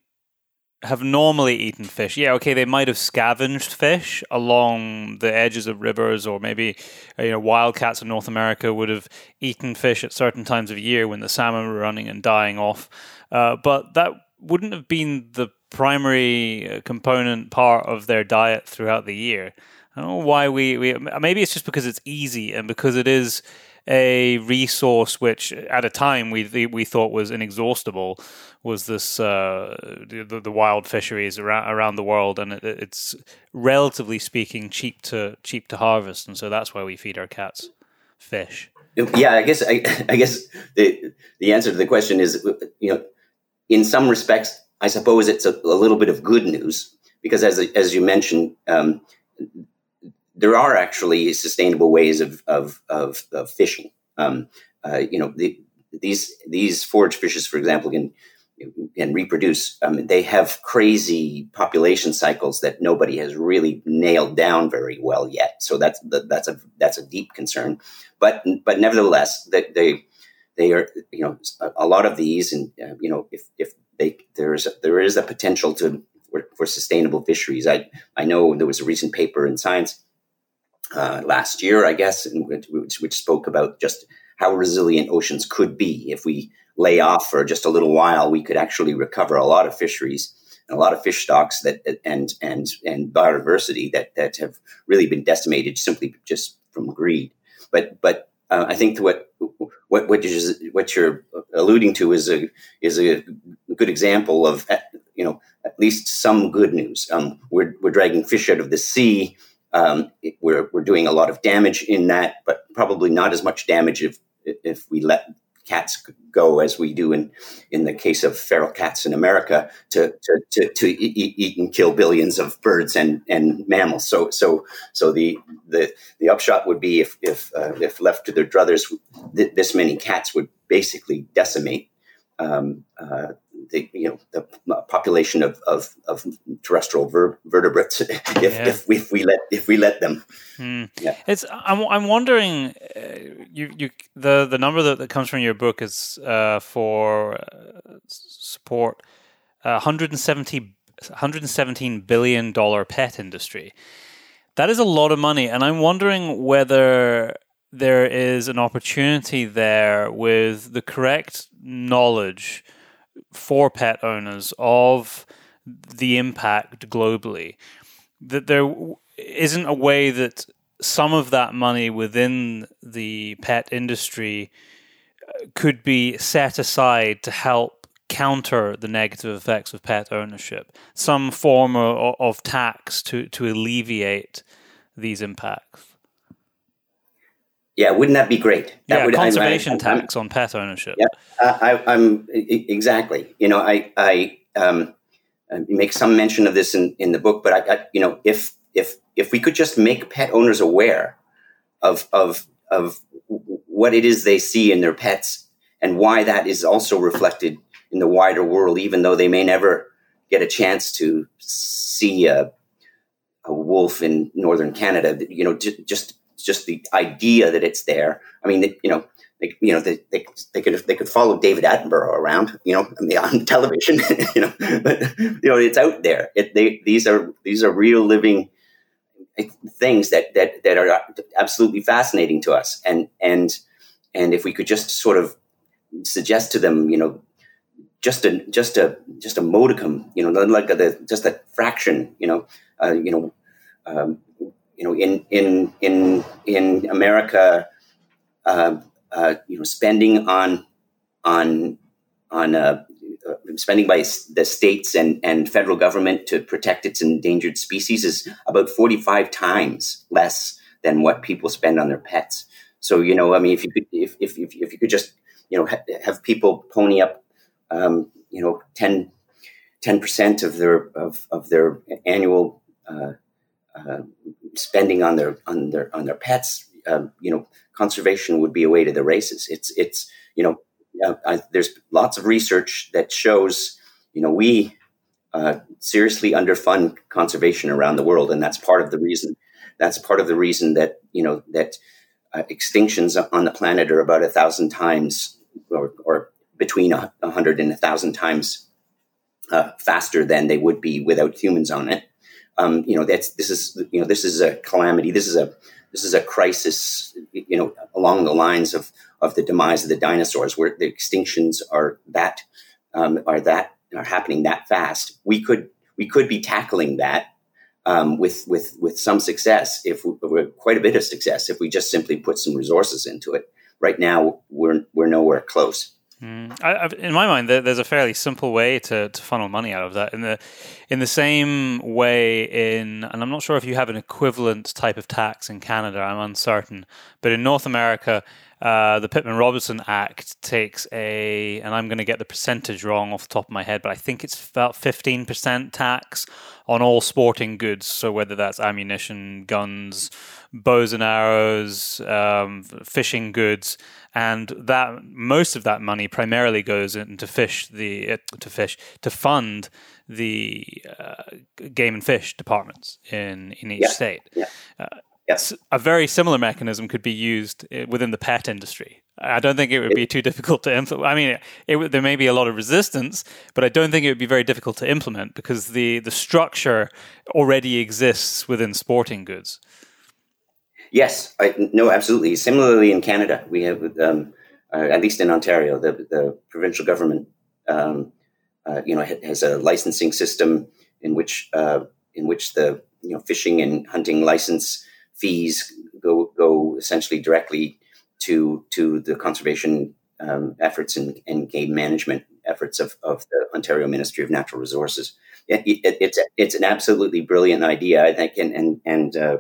[SPEAKER 1] have normally eaten fish. Yeah, okay, they might have scavenged fish along the edges of rivers, or maybe uh, you know wildcats in North America would have eaten fish at certain times of year when the salmon were running and dying off. Uh, but that wouldn't have been the primary uh, component part of their diet throughout the year. I don't know why we, we maybe it's just because it's easy and because it is a resource which at a time we we thought was inexhaustible was this uh, the, the, wild fisheries around around the world, and it, it's relatively speaking cheap to cheap to harvest, and so that's why we feed our cats fish.
[SPEAKER 2] Yeah, I guess I, I guess the the answer to the question is you know in some respects I suppose it's a, a little bit of good news because as as you mentioned. Um, there are actually sustainable ways of of, of, of fishing. Um, uh, you know, the, these these forage fishes, for example, can can reproduce. Um, they have crazy population cycles that nobody has really nailed down very well yet. So that's that's a that's a deep concern. But but nevertheless, they they are you know a, lot of these, and uh, you know if if they there's a, there is a potential to for, for sustainable fisheries. I I know there was a recent paper in Science uh, last year, I guess, which, which spoke about just how resilient oceans could be if we lay off for just a little while. We could actually recover a lot of fisheries and a lot of fish stocks that and and and biodiversity that that have really been decimated simply just from greed. But but uh, I think what what what you're, what you're alluding to is a is a good example of you know at least some good news. Um, we're we're dragging fish out of the sea. Um, we're we're doing a lot of damage in that, but probably not as much damage if if we let cats go as we do in in the case of feral cats in America to to, to, to eat, eat, and kill billions of birds and, and mammals. So so so the the the upshot would be if if uh, if left to their druthers, th- this many cats would basically decimate um, uh, the you know the population of of, of terrestrial ver- vertebrates if, yeah. if, if we let if we let them.
[SPEAKER 1] Mm. Yeah. It's I'm I'm wondering uh, you you the the number that, that comes from your book is uh, for uh, support 170 uh, 117 billion dollar pet industry. That is a lot of money, and I'm wondering whether there is an opportunity there with the correct knowledge for pet owners of the impact globally. That there isn't a way that some of that money within the pet industry uh, could be set aside to help counter the negative effects of pet ownership, some form of, of tax to, to alleviate these impacts.
[SPEAKER 2] Yeah, wouldn't that be great? That
[SPEAKER 1] yeah,
[SPEAKER 2] would,
[SPEAKER 1] conservation I, I, tax on pet ownership.
[SPEAKER 2] Yeah, I, am exactly. You know, I I um, make some mention of this in, in the book, but I, I, you know, if if if we could just make pet owners aware of of of what it is they see in their pets and why that is also reflected in the wider world, even though they may never get a chance to see a, a wolf in northern Canada. You know, just just the idea that it's there. I mean, you know, they, you know, they, they, they could they could follow David Attenborough around, you know, on television, you know, but you know, it's out there. It, they, these are these are real living things that that that are absolutely fascinating to us, and and and if we could just sort of suggest to them, you know, just a just a just a modicum, you know, like a, just a fraction, you know, uh, you know, um, you know, in in in in America, uh, uh, you know, spending on on on uh, uh, spending by the states and and federal government to protect its endangered species is about forty five times less than what people spend on their pets. So you know, I mean, if you could if if if, if you could just you know ha- have people pony up, um, you know, 10 percent of their of of their annual uh, uh, spending on their on their on their pets, uh, you know, conservation would be a way to the races. It's it's you know, uh, I, there's lots of research that shows you know we uh, seriously underfund conservation around the world, and that's part of the reason. That's part of the reason that you know that uh, extinctions on the planet are about a thousand times, or, or between a, a hundred and a thousand times uh, faster than they would be without humans on it um, you know that's this is you know this is a calamity. This is a this is a crisis. You know along the lines of of the demise of the dinosaurs, where the extinctions are that um, are that are happening that fast. We could we could be tackling that um, with with with some success if we, quite a bit of success if we just simply put some resources into it. Right now, we're we're nowhere close.
[SPEAKER 1] Mm. I, in my mind, there's a fairly simple way to, to funnel money out of that. In the in the same way, in and I'm not sure if you have an equivalent type of tax in Canada. I'm uncertain, but in North America, uh, the Pittman Robertson Act takes a, and I'm going to get the percentage wrong off the top of my head, but I think it's about 15% tax on all sporting goods. So whether that's ammunition, guns, bows and arrows, um, fishing goods, and that most of that money primarily goes into fish the uh, to fish to fund the uh, game and fish departments in in each
[SPEAKER 2] yeah.
[SPEAKER 1] state.
[SPEAKER 2] Yeah.
[SPEAKER 1] Uh, yes. A very similar mechanism could be used uh, within the pet industry. I don't think it would be too difficult to implement. I mean, it, it, there may be a lot of resistance, but I don't think it would be very difficult to implement because the, the structure already exists within sporting goods.
[SPEAKER 2] Yes, I, no, absolutely. Similarly, in Canada, we have, um, uh, at least in Ontario, the, the provincial government, um, uh, you know, has a licensing system in which uh, in which the you know fishing and hunting license fees go go essentially directly to to the conservation um, efforts and, and, game management efforts of, of the Ontario Ministry of Natural Resources. It, it, it's it's an absolutely brilliant idea, I think, and and and uh,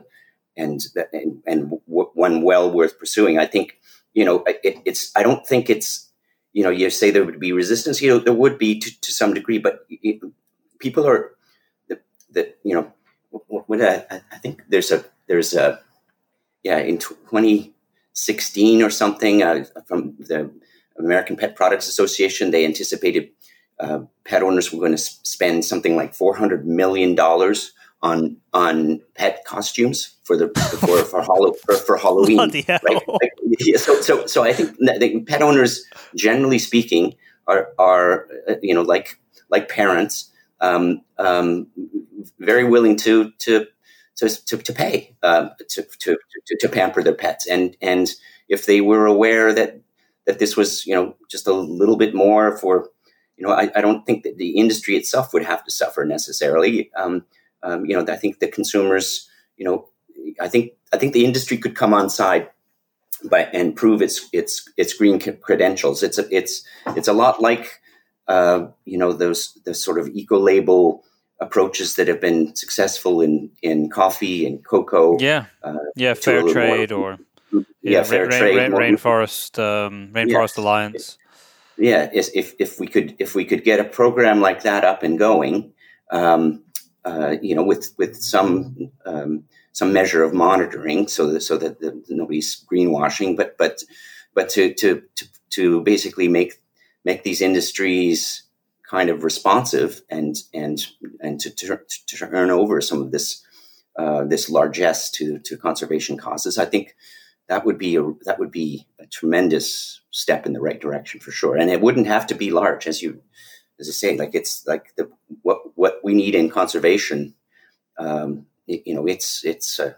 [SPEAKER 2] and, and, and w- one well worth pursuing. I think you know it, it's. I don't think it's you know you say there would be resistance. You know there would be to, to some degree, but it, people are that you know what I, I think there's a there's a yeah in 2016 or something uh, from the American Pet Products Association they anticipated uh, pet owners were going to spend something like 400 million dollars on on pet costumes for the for for, Holo, for, for Halloween. Right? Like, yeah, so so so I think that pet owners, generally speaking, are are uh, you know like like parents, um, um, very willing to to to to, to pay um, to, to, to to pamper their pets, and and if they were aware that that this was you know just a little bit more for you know I, I don't think that the industry itself would have to suffer necessarily. Um, um, you know, I think the consumers, you know, I think I think the industry could come on side by and prove its its its green credentials. It's a it's it's a lot like uh, you know those the sort of eco label approaches that have been successful in in coffee and cocoa.
[SPEAKER 1] Yeah, uh, yeah, fair trade more, or yeah, yeah fair rain, trade, rain, rainforest um, rainforest yeah. alliance.
[SPEAKER 2] Yeah, if if we could if we could get a program like that up and going, um, uh, you know, with with some um, some measure of monitoring, so that so that the, nobody's greenwashing, but but but to, to to to basically make make these industries kind of responsive and and and to, to, turn over some of this uh, this largesse to to conservation causes, I think that would be a that would be a tremendous step in the right direction for sure. And it wouldn't have to be large, as you as I say, like it's like the what what we need in conservation. Um, it, you know, it's it's a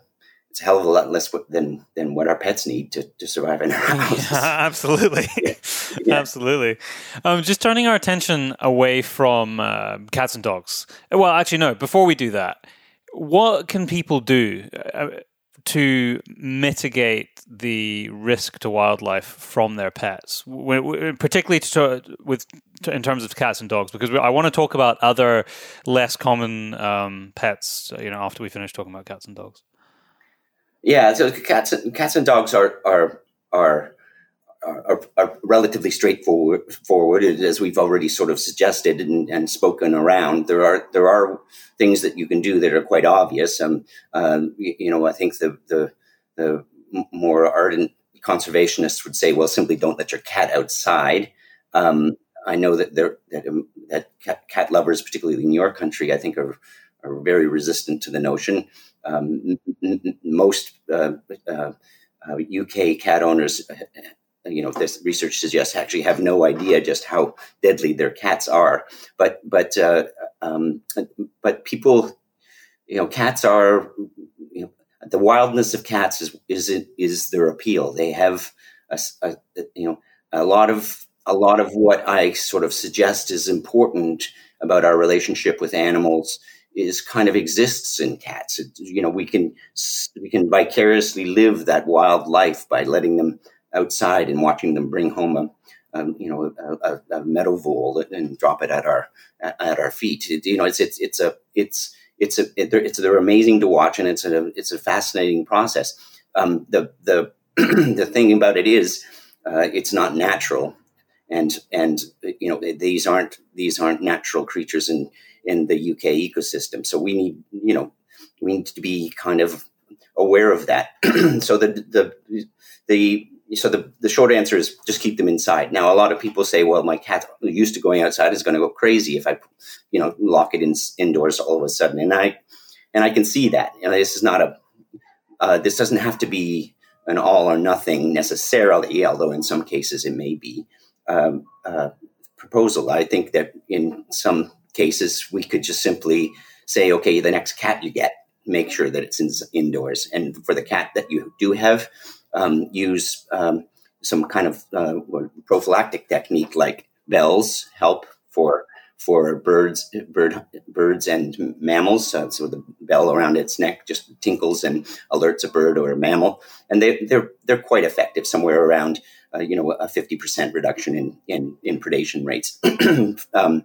[SPEAKER 2] it's a hell of a lot less than than what our pets need to, to survive in our houses.
[SPEAKER 1] Yeah, absolutely, yeah. Yeah. absolutely. Um, just turning our attention away from uh, cats and dogs. Well, actually, no. Before we do that, what can people do? To mitigate the risk to wildlife from their pets, particularly to, with in terms of cats and dogs, because I want to talk about other less common um, pets. You know, after we finish talking about cats and dogs.
[SPEAKER 2] Yeah, so cats cats and dogs are are are are, are, relatively straightforward. Forward, as we've already sort of suggested and, and, spoken around, there are there are things that you can do that are quite obvious. Um, um, you, know, I think the the the more ardent conservationists would say, well, simply don't let your cat outside. Um, I know that there that, um, that cat, lovers, particularly in your country, I think are are very resistant to the notion. Um, n- n- most uh, uh, uh, UK cat owners you know this research suggests actually have no idea just how deadly their cats are. But but uh, um, but people you know cats are you know the wildness of cats is is is their appeal. They have a, a, you know a lot of a lot of what i sort of suggest is important about our relationship with animals is kind of exists in cats. It, you know we can we can vicariously live that wild life by letting them outside and watching them bring home a, um, you know, a, a, a, meadow vole and drop it at our at our feet. It, you know, it's it's it's a it's it's a it, it's they're amazing to watch, and it's a it's a fascinating process. Um, the the the thing about it is, uh, it's not natural, and and you know these aren't these aren't natural creatures in in the UK ecosystem. So we need you know we need to be kind of aware of that. so the the the so the, the short answer is just keep them inside. Now, a lot of people say, well, my cat used to going outside is going to go crazy if I, you know, lock it in, indoors all of a sudden. And I, and I can see that. And this is not a, uh, this doesn't have to be an all or nothing necessarily, although in some cases it may be, um, proposal. I think that in some cases we could just simply say, okay, the next cat you get, make sure that it's in, indoors. And for the cat that you do have, um, use um, some kind of uh, prophylactic technique like bells help for for birds, bird, birds and mammals. Uh, so the bell around its neck just tinkles and alerts a bird or a mammal, and they, they're they're quite effective. Somewhere around, uh, you know, a fifty percent reduction in, in, in predation rates. um,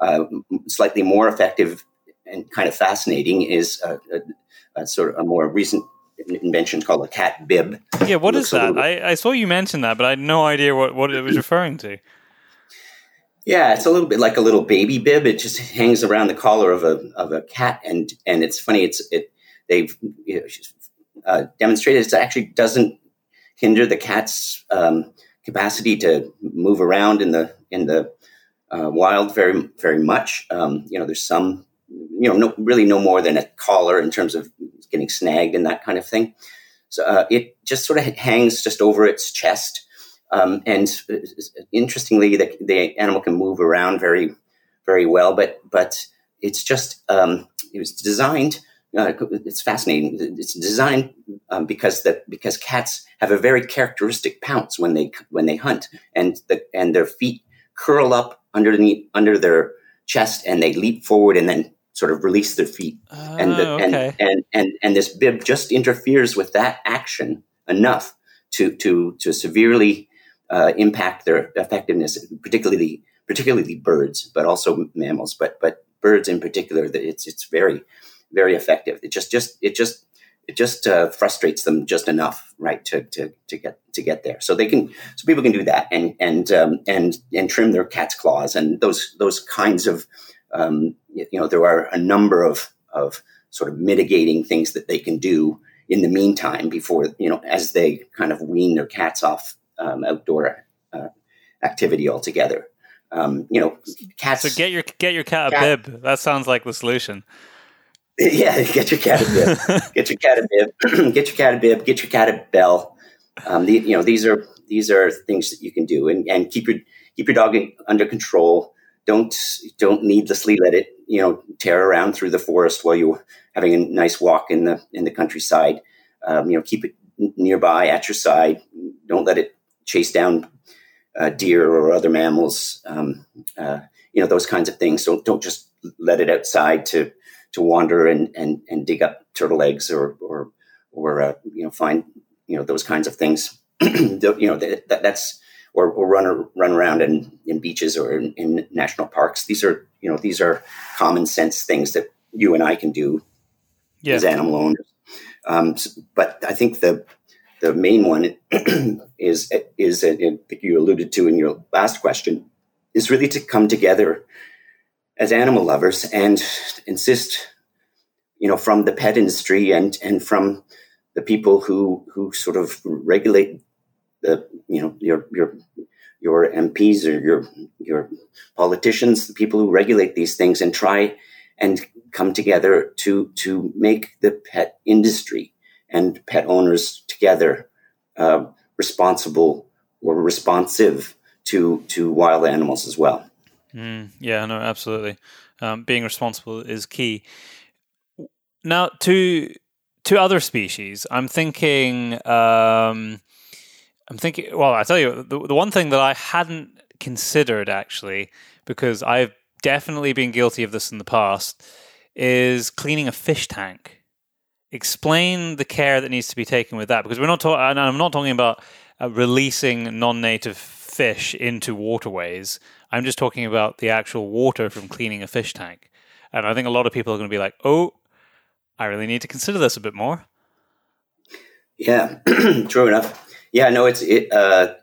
[SPEAKER 2] uh, slightly more effective and kind of fascinating is a, a, a, sort of a more recent invention called a cat bib.
[SPEAKER 1] Yeah, what is that? I, I saw you mention that, but I had no idea what, what it was referring to.
[SPEAKER 2] Yeah, it's a little bit like a little baby bib. It just hangs around the collar of a of a cat, and and it's funny. It's it they've you know, uh, demonstrated it actually doesn't hinder the cat's um, capacity to move around in the in the uh, wild very very much. Um, you know, there's some you know no, really no more than a collar in terms of getting snagged and that kind of thing. So uh, it just sort of hangs just over its chest um, and interestingly, the, the, animal can move around very, very well. But but it's just um, it was designed. Uh, it's fascinating. It's designed um, because that because cats have a very characteristic pounce when they when they hunt, and the and their feet curl up underneath under their chest, and they leap forward and then sort of release their feet.
[SPEAKER 1] And, the, okay.
[SPEAKER 2] and and and and this bib just interferes with that action enough to to to severely uh, impact their effectiveness, particularly particularly birds, but also mammals, but but birds in particular. That it's it's very very effective. It just just it just it just uh, frustrates them just enough, right, to, to to get to get there. So they can so people can do that and and um, and and trim their cat's claws and those those kinds of um, you know there are a number of of sort of mitigating things that they can do in the meantime before you know as they kind of wean their cats off um, outdoor uh, activity altogether. Um, you know, cats.
[SPEAKER 1] So get your get your cat a bib. That sounds like the solution.
[SPEAKER 2] Yeah, get your cat a bib. get your cat a bib. get your cat a bib. Get your cat a bell. Um, the, you know, these are these are things that you can do, and, and keep your keep your dog under control. Don't don't needlessly let it you know tear around through the forest while you're having a nice walk in the in the countryside. Um, you know, keep it nearby at your side. Don't let it chase down uh, deer or other mammals, um, uh, you know, those kinds of things. Don't don't just let it outside to to wander and and, and dig up turtle eggs or or or uh, you know find you know those kinds of things. you know that, that's or, or run run around in, in beaches or in, in, national parks. These are you know these are common sense things that you and I can do yeah. as animal owners. Um, but I think the the main one is is uh, that you alluded to in your last question is really to come together as animal lovers and insist, you know, from the pet industry and and from the people who who sort of regulate the you know your your your MPs or your your politicians, the people who regulate these things, and try and come together to to make the pet industry and pet owners together uh, responsible or responsive to to wild animals as well.
[SPEAKER 1] Mm, yeah, no, absolutely. Um, being responsible is key. Now, to to other species, I'm thinking. Um, I'm thinking. Well, I tell you, the, the one thing that I hadn't considered actually, because I've definitely been guilty of this in the past, is cleaning a fish tank. Explain the care that needs to be taken with that because we're not talking i'm not talking about uh, releasing non-native fish into waterways. I'm just talking about the actual water from cleaning a fish tank. And i think a lot of people are going to be like oh i really need to consider this a bit more.
[SPEAKER 2] Yeah true enough yeah no it's it uh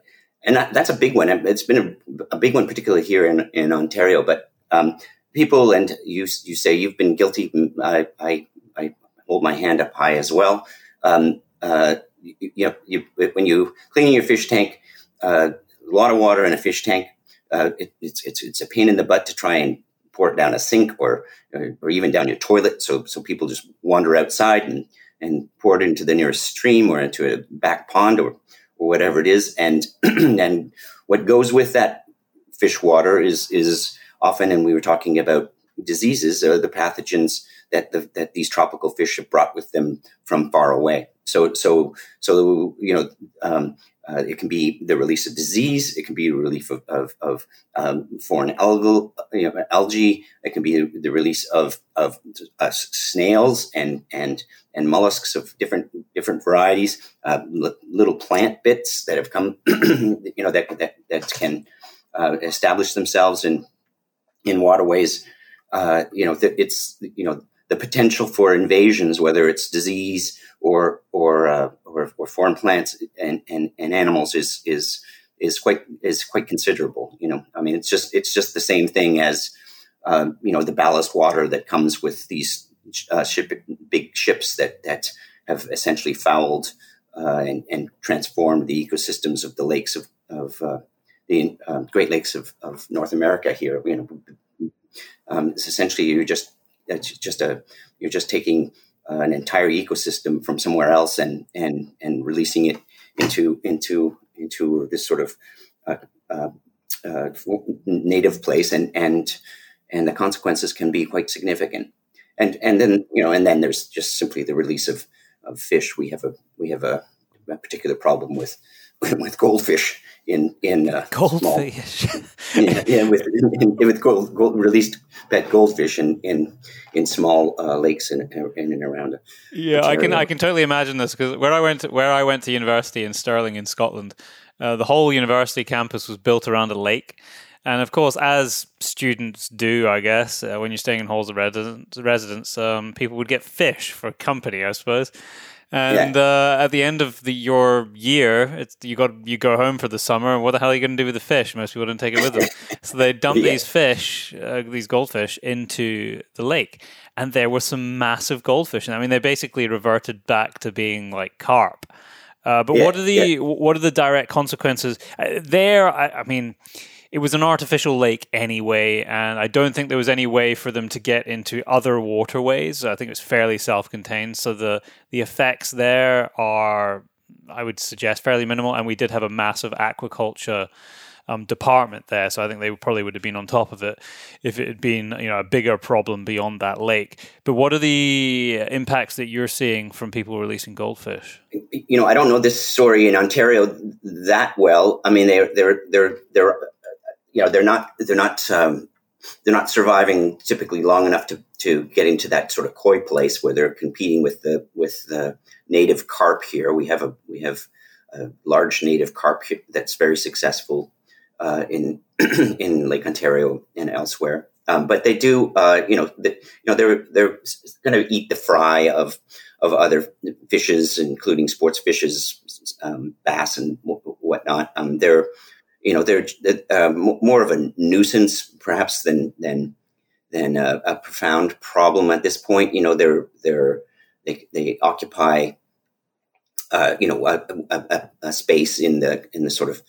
[SPEAKER 2] and that, that's a big one it's been a, a, big one particularly here in, in ontario but um, people and you you say you've been guilty I, I hold my hand up high as well. Um, uh, you, you, know, you, when you cleaning your fish tank, uh, a lot of water in a fish tank, uh, it, it's, it's, it's a pain in the butt to try and pour it down a sink or, or, or even down your toilet. So, so people just wander outside and, and pour it into the nearest stream or into a back pond or, or whatever it is. And, and what goes with that fish water is, is often, and we were talking about diseases are the pathogens that the, that these tropical fish have brought with them from far away. So so so you know um, uh, it can be the release of disease. It can be a relief of, of, of um, foreign algal, you know, algae. It can be the release of of uh, snails and and and mollusks of different different varieties. Uh, little plant bits that have come, you know, that that, that can uh, establish themselves in in waterways. Uh, you know, th- it's you know the potential for invasions, whether it's disease or or uh, or, or, foreign plants and, and, and animals, is is is quite is quite considerable. You know, I mean, it's just it's just the same thing as um, you know the ballast water that comes with these uh, ship, big ships that that have essentially fouled uh, and, and, transformed the ecosystems of the lakes of, of uh, the um, Great Lakes of, of North America. Here, you know, um, it's essentially you're just it's just a you're just taking uh, an entire ecosystem from somewhere else and and and releasing it into into into this sort of uh, uh, uh, native place and and and the consequences can be quite significant. And and then you know and then there's just simply the release of of fish. We have a we have a, a particular problem with with goldfish in in uh,
[SPEAKER 1] goldfish.
[SPEAKER 2] yeah, yeah, with in, with gold, gold, released pet goldfish in in in small uh, lakes in, in and around.
[SPEAKER 1] Yeah, I can I can totally imagine this because where I went to, where I went to university in Stirling in Scotland, uh, the whole university campus was built around a lake. And of course, as students do, I guess, uh, when you're staying in halls of residence, residence um, people would get fish for company, I suppose. And yeah. uh, at the end of the, your year, it's you got you go home for the summer. What the hell are you going to do with the fish? Most people don't take it with them, so they dump yeah. these fish, uh, these goldfish, into the lake, and there were some massive goldfish. And I mean, they basically reverted back to being like carp. Uh, but yeah, what are the what are the direct consequences uh, there? I, I mean it was an artificial lake anyway, and I don't think there was any way for them to get into other waterways. I think it was fairly self-contained, so the the effects there are, I would suggest, fairly minimal. And we did have a massive aquaculture. Um, department there, so I think they probably would have been on top of it if it had been you know a bigger problem beyond that lake. But what are the impacts that you're seeing from people releasing goldfish?
[SPEAKER 2] You know, I don't know this story in Ontario that well. I mean, they're they're they're you know they're not they're not um, they're not surviving typically long enough to to get into that sort of koi place where they're competing with the with the native carp here. We have a we have a large native carp that's very successful uh, in in Lake Ontario and elsewhere. Um, but they do, uh, you know, the, you know, they're they're going to eat the fry of of other fishes, including sports fishes, um, bass, and whatnot. Um, they're you know, they're uh, more of a nuisance perhaps than than than a, a, profound problem at this point. You know, they're they're they, they occupy uh, you know a, a, a, space in the in the sort of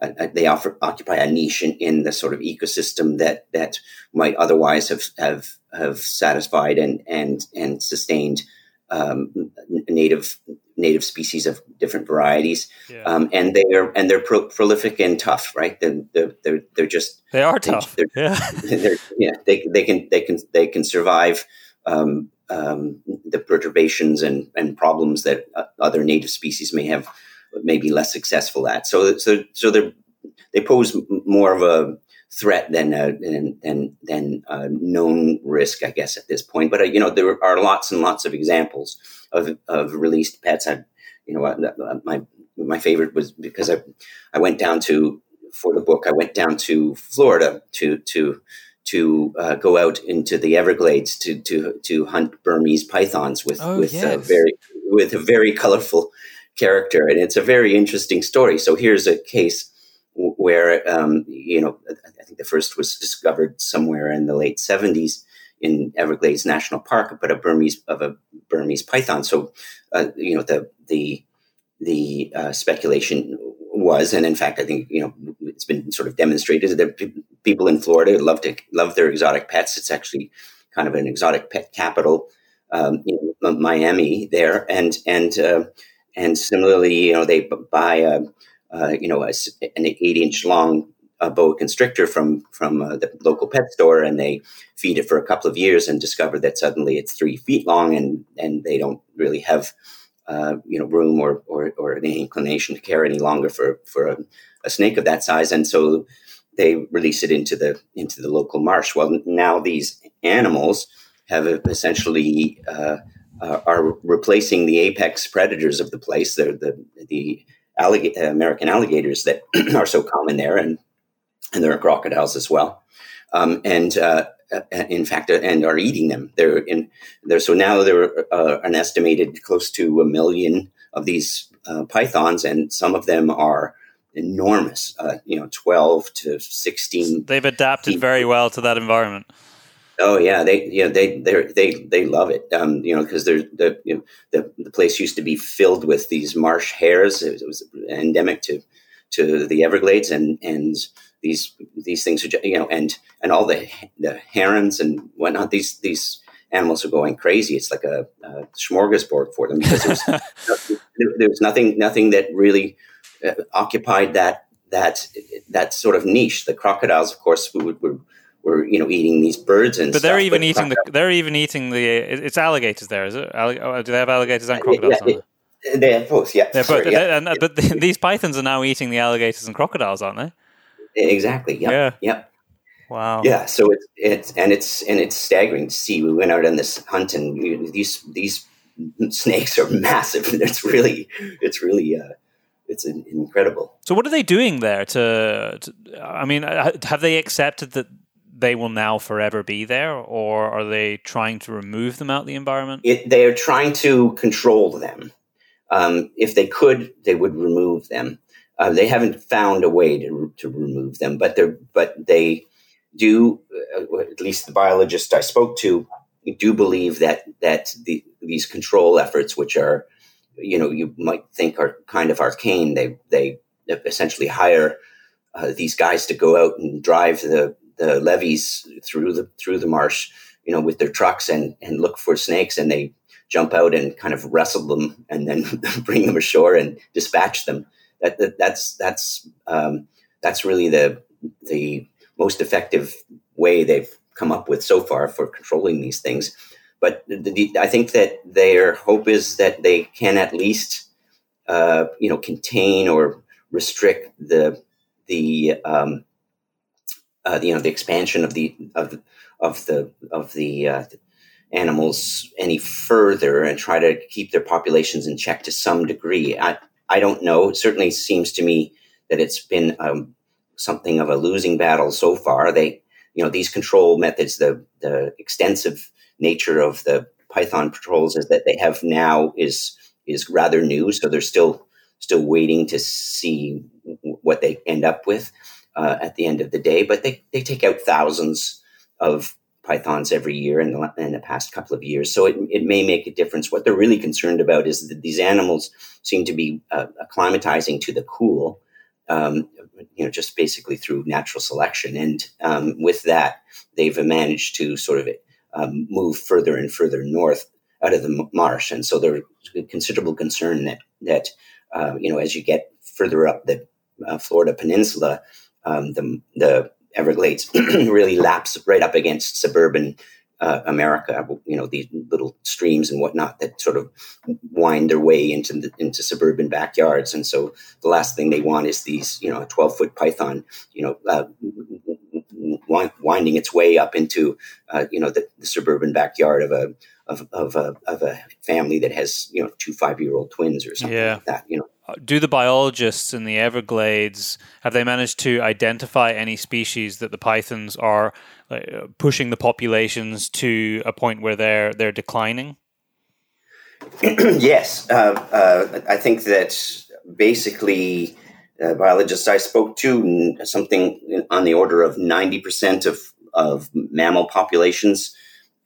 [SPEAKER 2] uh, they offer occupy a niche in, in the sort of ecosystem that that might otherwise have have have satisfied and and and sustained um, native native species of different varieties, yeah. um, and they're and they're pro- prolific and tough, right? They're they're they're, they're just
[SPEAKER 1] they are tough.
[SPEAKER 2] They're,
[SPEAKER 1] yeah,
[SPEAKER 2] they're, yeah. They they can they can they can survive um, um, the perturbations and and problems that uh, other native species may have, may be less successful at. So so so they they pose more of a threat than a, than than, than a known risk, I guess, at this point. But uh, you know, there are lots and lots of examples of of released pets. I, you know, uh, my my favorite was because I I went down to for the book. I went down to Florida to to to uh, go out into the Everglades to to to hunt Burmese pythons with
[SPEAKER 1] oh,
[SPEAKER 2] with
[SPEAKER 1] yes.
[SPEAKER 2] a very with a very colorful character, and it's a very interesting story. So here's a case where um, you know I think the first was discovered somewhere in the late 70s in Everglades National Park, but a Burmese of a Burmese python. So uh, you know the the the uh, speculation was, and in fact, I think you know it's been sort of demonstrated that people in Florida love to love their exotic pets. It's actually kind of an exotic pet capital, um, in Miami there, and and uh, and similarly, you know, they buy a uh, you know, a, an eight inch long a boa constrictor from from uh, the local pet store, and they feed it for a couple of years and discover that suddenly it's three feet long, and and they don't really have uh, you know room or, or or any inclination to care any longer for for a, a, snake of that size, and so they release it into the into the local marsh. Well, now these animals have essentially uh, are replacing the apex predators of the place. They're the the allig- American alligators that are so common there, and and there are crocodiles as well. Um, and uh, uh in fact, uh, and are eating them. They're in there. So now there are uh, an estimated close to a million of these uh, pythons, and some of them are enormous. Uh, you know, twelve to sixteen.
[SPEAKER 1] They've adapted feet. very well to that environment.
[SPEAKER 2] Oh yeah, they you know they they they they love it. Um, you know because there's the you know, the the place used to be filled with these marsh hares. It, was endemic to to the Everglades, and and these these things are you know and and all the the herons and whatnot. These these animals are going crazy. It's like a, a smorgasbord for them because there's there, was nothing nothing that really uh, occupied that that that sort of niche. The crocodiles, of course, would, would were you know eating these birds and
[SPEAKER 1] but they're stuff, even but eating the they're even eating the it's alligators there is it Allig- oh, do they have alligators and crocodiles
[SPEAKER 2] yeah, it, they have both yeah,
[SPEAKER 1] yeah but, yeah. And, but these pythons are now eating the alligators and crocodiles aren't they
[SPEAKER 2] exactly yep, yeah yeah
[SPEAKER 1] wow
[SPEAKER 2] yeah so it's it's and it's and it's staggering to see we went out on this hunt and these these snakes are massive it's really it's really uh it's incredible.
[SPEAKER 1] So, what are they doing there? To, to, I mean, uh, have they accepted that they will now forever be there, or are they trying to remove them out of the environment?
[SPEAKER 2] It, they are trying to control them. Um, if they could, they would remove them. Uh, they haven't found a way to, to remove them, but they but they do. Uh, at least the biologists I spoke to do believe that that the, these control efforts, which are you know you might think are kind of arcane, they they essentially hire uh, these guys to go out and drive the the levees through the through the marsh, you know, with their trucks and and look for snakes, and they jump out and kind of wrestle them, and then bring them ashore and dispatch them. That, that that's that's um, that's really the the most effective way they've come up with so far for controlling these things. But the, the, I think that their hope is that they can at least, uh, you know, contain or restrict the the um, uh, you know the expansion of the of of the of the uh, animals any further and try to keep their populations in check to some degree. I I don't know. It certainly seems to me that it's been um, something of a losing battle so far. They you know these control methods, the the extensive nature of the Python patrols is that they have now is is rather new. So they're still still waiting to see what they end up with uh, at the end of the day. But they, they take out thousands of pythons every year in the, in the past couple of years. So it, it may make a difference. What they're really concerned about is that these animals seem to be uh, acclimatizing to the cool, um, you know, just basically through natural selection. And um, with that, they've managed to sort of um, move further and further north out of the marsh. And so there's considerable concern that, that uh, you know, as you get further up the uh, Florida peninsula, um, the the Everglades really laps right up against suburban uh, America. You know these little streams and whatnot that sort of wind their way into the, into suburban backyards, and so the last thing they want is these you know a twelve foot python you know uh, winding its way up into uh, you know the, the, suburban backyard of a of, of a of a family that has you know two five year old twins or something yeah. like that. You know
[SPEAKER 1] do the biologists in the Everglades have they managed to identify any species that the pythons are uh, pushing the populations to a point where they're they're declining?
[SPEAKER 2] yes, uh, uh, I think that basically uh, biologists I spoke to something on the order of ninety percent of of mammal populations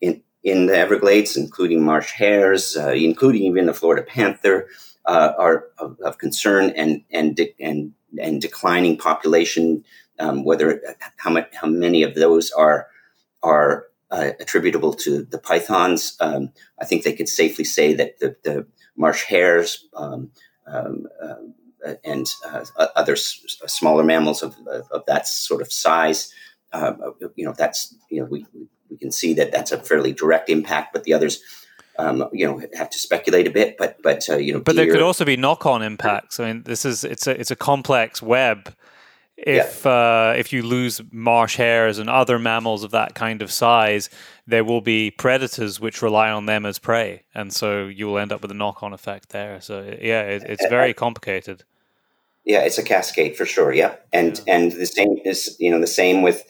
[SPEAKER 2] in in the Everglades, including marsh hares, uh, including even the Florida panther uh, are of, of, concern and and de- and and declining population. Um, whether how much how many of those are are uh, attributable to the pythons, um, I think they could safely say that the, the marsh hares, um, um uh, and uh, other s- smaller mammals of, of that sort of size. Uh, you know, that's you know we we can see that that's a fairly direct impact, but the others. Um, you know, have to speculate a bit, but but uh, you know,
[SPEAKER 1] but there could also be knock-on impacts. I mean, this is it's a it's a complex web if yeah. uh, if you lose marsh hares and other mammals of that kind of size, there will be predators which rely on them as prey, and so you will end up with a knock-on effect there. So yeah, it, it's very complicated.
[SPEAKER 2] Yeah, it's a cascade for sure. Yeah, and yeah. and the same is you know the same with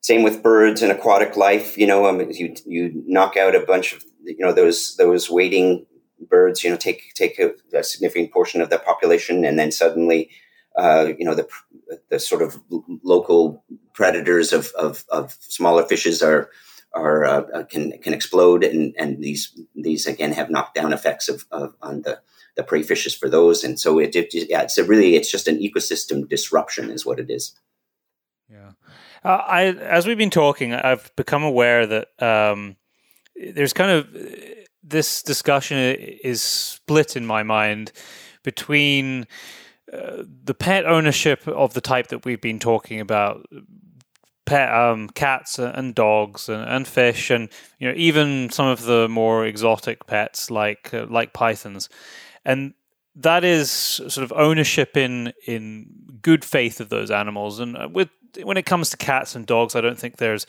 [SPEAKER 2] same with birds and aquatic life. You know, um, you you knock out a bunch of you know those those wading birds. You know, take take a, a significant portion of the population, and then suddenly uh, you know the the sort of local predators of, of, of smaller fishes are are uh, can can explode and and these these again have knockdown effects of, of on the the prey fishes for those and so it, it yeah it's really it's just an ecosystem disruption is what it is
[SPEAKER 1] yeah uh, i as we've been talking i've become aware that um, there's kind of this discussion is split in my mind between the pet ownership of the type that we've been talking about pet um, cats and dogs and, and, fish and you know even some of the more exotic pets like uh, like pythons. And that is sort of ownership in in good faith of those animals. And uh, with when it comes to cats and dogs I don't think there's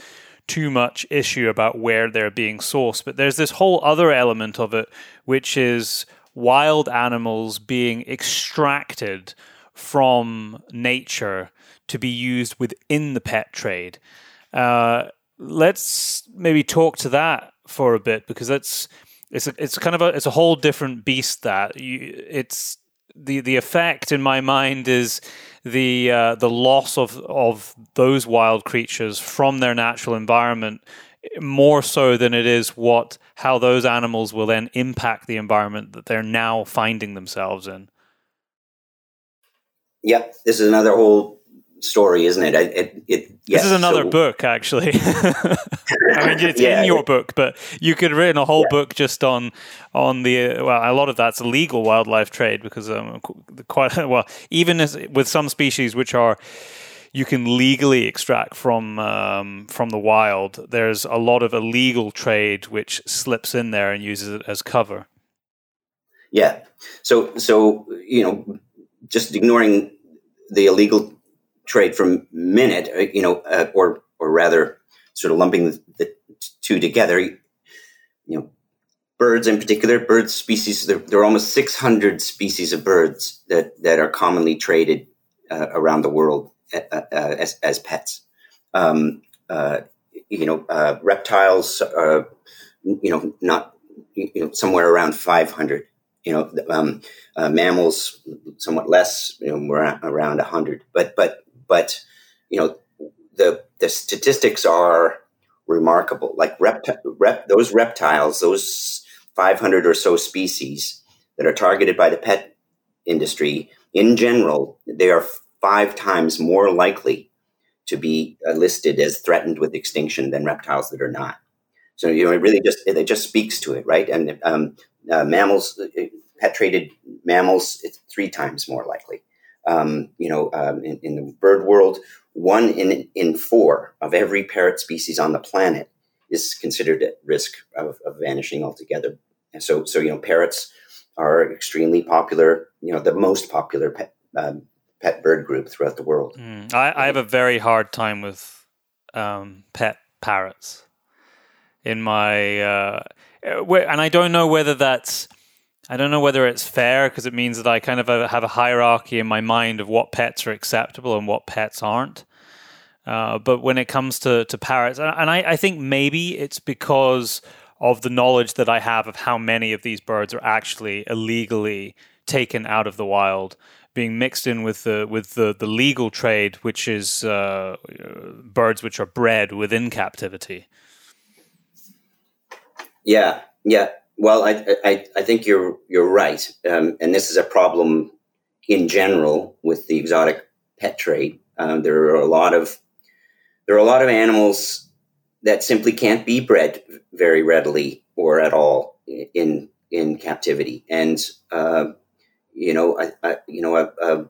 [SPEAKER 1] too much issue about where they're being sourced but there's this whole other element of it which is wild animals being extracted from nature to be used within the pet trade. Uh, let's maybe talk to that for a bit because that's it's a, it's kind of a it's a whole different beast that you, it's the the effect in my mind is the uh, the loss of of those wild creatures from their natural environment more so than it is what how those animals will then impact the environment that they're now finding themselves in.
[SPEAKER 2] Yep, this is another whole story, isn't it? it, it
[SPEAKER 1] yes, this is another so, book, actually. I mean, it's yeah, in your book, but you could have written a whole yeah. book just on on the well, a lot of that's illegal wildlife trade because um, quite well, even as, with some species which are you can legally extract from um, from the wild. There's a lot of illegal trade which slips in there and uses it as cover.
[SPEAKER 2] Yeah. So so you know, just ignoring the illegal trade from minute, uh, you know, uh, or or rather, sort of lumping the, the, two together. You know, birds in particular, bird species. There, there are almost 600 species of birds that that are commonly traded uh, around the world uh, uh, as, as pets. Um, uh, you know, reptiles you know, not, you know, somewhere around 500. You know, um, mammals somewhat less, you know, around 100. But, but, but, you know, the, the statistics are remarkable. Like rept- rep- those reptiles, those 500 or so species that are targeted by the pet industry, in general, they are five times more likely to be uh, listed as threatened with extinction than reptiles that are not. So you know, it really just it just speaks to it, right? And um, uh, mammals, uh, pet traded mammals, it's three times more likely. Um, you know, um, in, in, the bird world, one in in four of every parrot species on the planet is considered at risk of, of vanishing altogether. And so, so you know, parrots are extremely popular. You know, the most popular pet, um, pet bird group throughout the world.
[SPEAKER 1] Mm, I, I, have a very hard time with um, pet parrots in my, uh, and I don't know whether that's. I don't know whether it's fair because it means that I kind of have a hierarchy in my mind of what pets are acceptable and what pets aren't. Uh, but when it comes to, to parrots, and, I, I, think maybe it's because of the knowledge that I have of how many of these birds are actually illegally taken out of the wild being mixed in with the with the, the legal trade, which is uh, birds which are bred within captivity.
[SPEAKER 2] Yeah, yeah. Well, I I, I think you're you're right, um, and this is a problem in general with the exotic pet trade. Um, there are a lot of there are a lot of animals that simply can't be bred very readily or at all in in captivity, and uh, you know, a, a you know, a, a,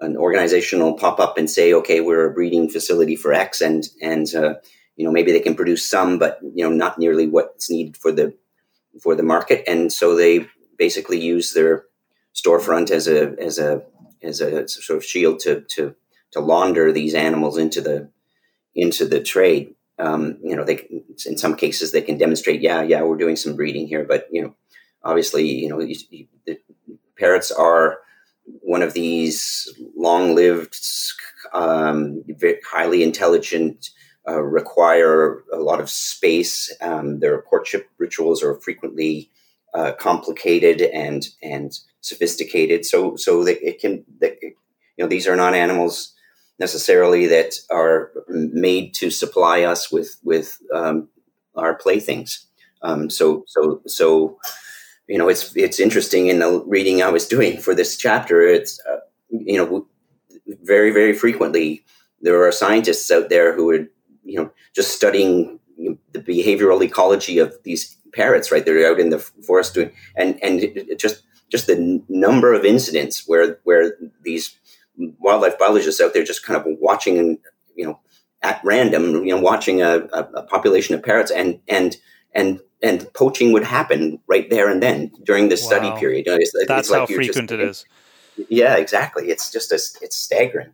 [SPEAKER 2] an organization will pop up and say, okay, we're a breeding facility for X, and and uh, you know maybe they can produce some, but you know not nearly what's needed for the for the market, and so they basically use their storefront as a as a as a sort of shield to to to launder these animals into the into the trade. Um, you know, they in some cases they can demonstrate, yeah, yeah, we're doing some breeding here, but you know, obviously, you know, you, you, the parrots are one of these long-lived, um, highly intelligent, uh, require a lot of space. Um, their courtship rituals are frequently uh, complicated and and sophisticated. So so that it can that, you know these are not animals necessarily that are made to supply us with with um, our playthings. Um, so so so you know it's it's interesting in the reading I was doing for this chapter. It's uh, you know very very frequently there are scientists out there who are you know just studying the behavioral ecology of these parrots. Right, they're out in the forest doing and and it just just the number of incidents where where these wildlife biologists out there just kind of watching and you know at random you know watching a, a, a population of parrots and and and and poaching would happen right there and then during this wow. study period. You know,
[SPEAKER 1] it's, That's it's like how frequent just, it is.
[SPEAKER 2] Yeah, exactly. It's just a, it's staggering.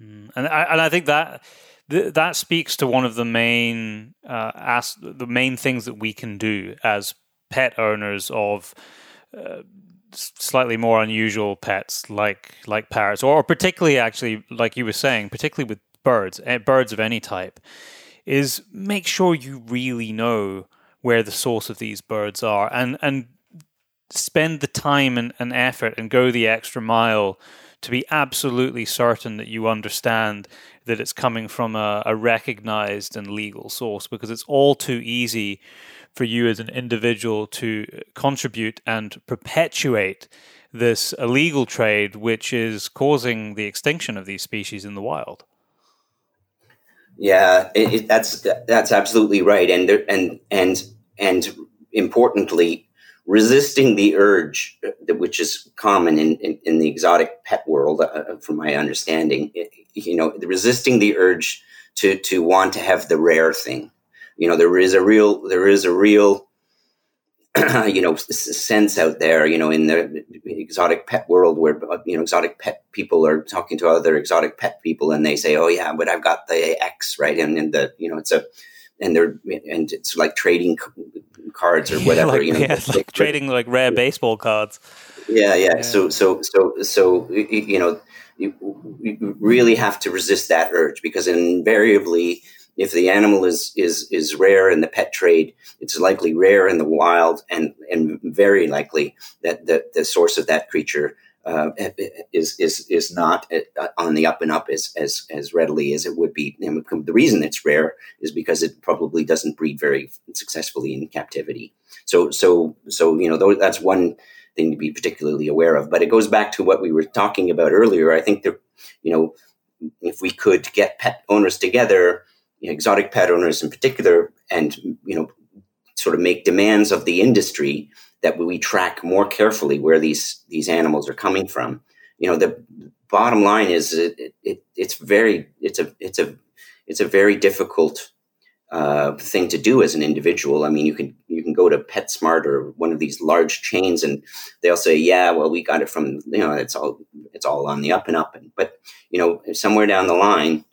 [SPEAKER 1] Mm. And I, and I think that that speaks to one of the main uh, as, the main things that we can do as pet owners of uh, slightly more unusual pets like like parrots, or particularly actually like you were saying, particularly with birds, eh, birds of any type is make sure you really know where the source of these birds are and and spend the time and, and effort and go the extra mile to be absolutely certain that you understand that it's coming from a, a, recognized and legal source because it's all too easy for you as an individual to contribute and perpetuate this illegal trade which is causing the extinction of these species in the wild.
[SPEAKER 2] Yeah, it, it, that's that's absolutely right, and there, and and and importantly, resisting the urge, uh, which is common in, in, in the exotic pet world, uh, uh from my understanding, you know, resisting the urge to to want to have the rare thing. You know, there is a real there is a real you know sense out there you know in the exotic pet world where you know exotic pet people are talking to other exotic pet people and they say oh yeah but i've got the x right and, and the you know it's a and they're and it's like trading cards or whatever
[SPEAKER 1] like,
[SPEAKER 2] you know
[SPEAKER 1] yeah, like trading like rare baseball cards.
[SPEAKER 2] Yeah, yeah. Yeah. So so so so you know you, you really have to resist that urge because invariably if the animal is is is rare in the pet trade, it's likely rare in the wild, and and very likely that the, the source of that creature uh, is is is not uh, on the up and up as as as readily as it would be. And the reason it's rare is because it probably doesn't breed very successfully in captivity. So so so you know that's one thing to be particularly aware of. But it goes back to what we were talking about earlier. I think that you know if we could get pet owners together you know, exotic pet owners in particular, and you know, sort of make demands of the industry that we track more carefully where these these animals are coming from. You know, the bottom line is it, it, it's very it's a it's a it's a very difficult uh, thing to do as an individual. I mean, you can you can go to PetSmart or one of these large chains, and they'll say, "Yeah, well, we got it from you know it's all it's all on the up and up." And but you know, somewhere down the line,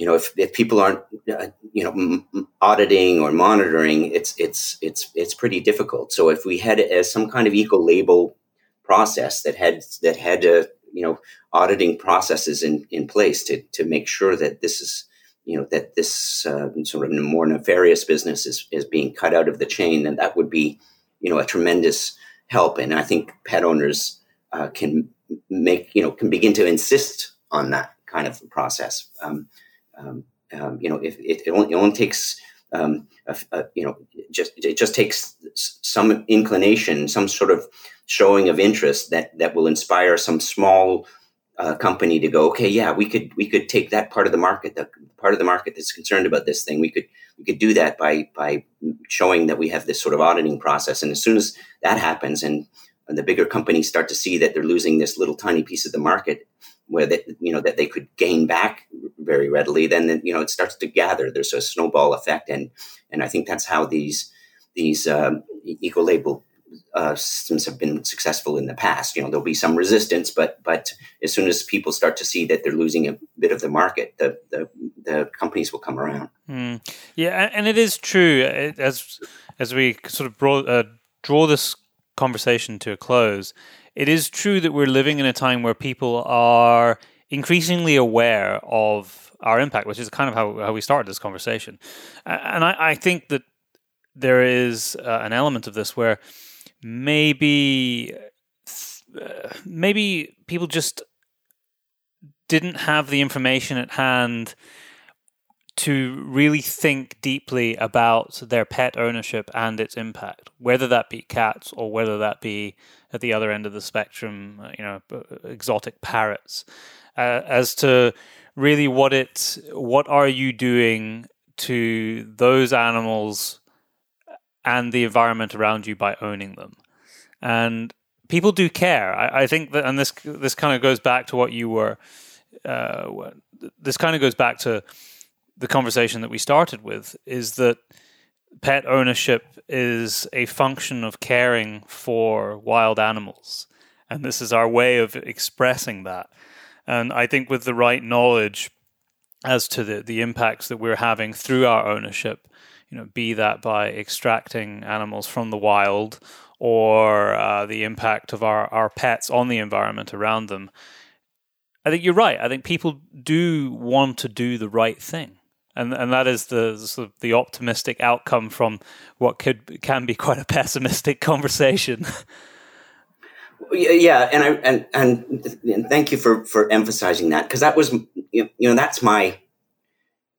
[SPEAKER 2] you know, if, if people aren't, uh, you know, m- auditing or monitoring, it's it's it's it's pretty difficult. So if we had a, some kind of eco label process that had that had uh, you know auditing processes in in place to to make sure that this is you know that this uh, sort of more nefarious business is is being cut out of the chain, then that would be you know a tremendous help. And I think pet owners uh, can make you know can begin to insist on that kind of process. Um, um, um, you know, if it, it, only, it only takes um, a, a, you know, just it just takes some inclination, some sort of showing of interest that that will inspire some small uh, company to go, okay, yeah, we could we could take that part of the market, the part of the market that's concerned about this thing, we could we could do that by by showing that we have this sort of auditing process, and as soon as that happens, and the bigger companies start to see that they're losing this little tiny piece of the market where that you know that they could gain back very readily, then you know it starts to gather. There's a snowball effect, and and I think that's how these these um, eco label uh, systems have been successful in the past. You know, there'll be some resistance, but but as soon as people start to see that they're losing a bit of the market, the the, the companies will come around.
[SPEAKER 1] Mm. Yeah, and it is true as as we sort of uh, draw this conversation to a close. It is true that we're living in a time where people are increasingly aware of our impact, which is kind of how, how we started this conversation. And I, I think that there is uh, an element of this where maybe uh, maybe people just didn't have the information at hand to really think deeply about their pet ownership and its impact, whether that be cats or whether that be at the other end of the spectrum, uh, you know, exotic parrots, uh, as to really what it, what are you doing to those animals and the environment around you by owning them, and people do care. I, I think that, and this this kind of goes back to what you were. Uh, this kind of goes back to the conversation that we started with is that pet ownership is a function of caring for wild animals. And this is our way of expressing that. And I think with the right knowledge as to the, the impacts that we're having through our ownership, you know, be that by extracting animals from the wild or uh, the impact of our, our pets on the environment around them. I think you're right. I think people do want to do the right thing and and that is the sort of the optimistic outcome from what could can be quite a pessimistic conversation.
[SPEAKER 2] yeah, and I and and and thank you for for emphasizing that because that was you know that's my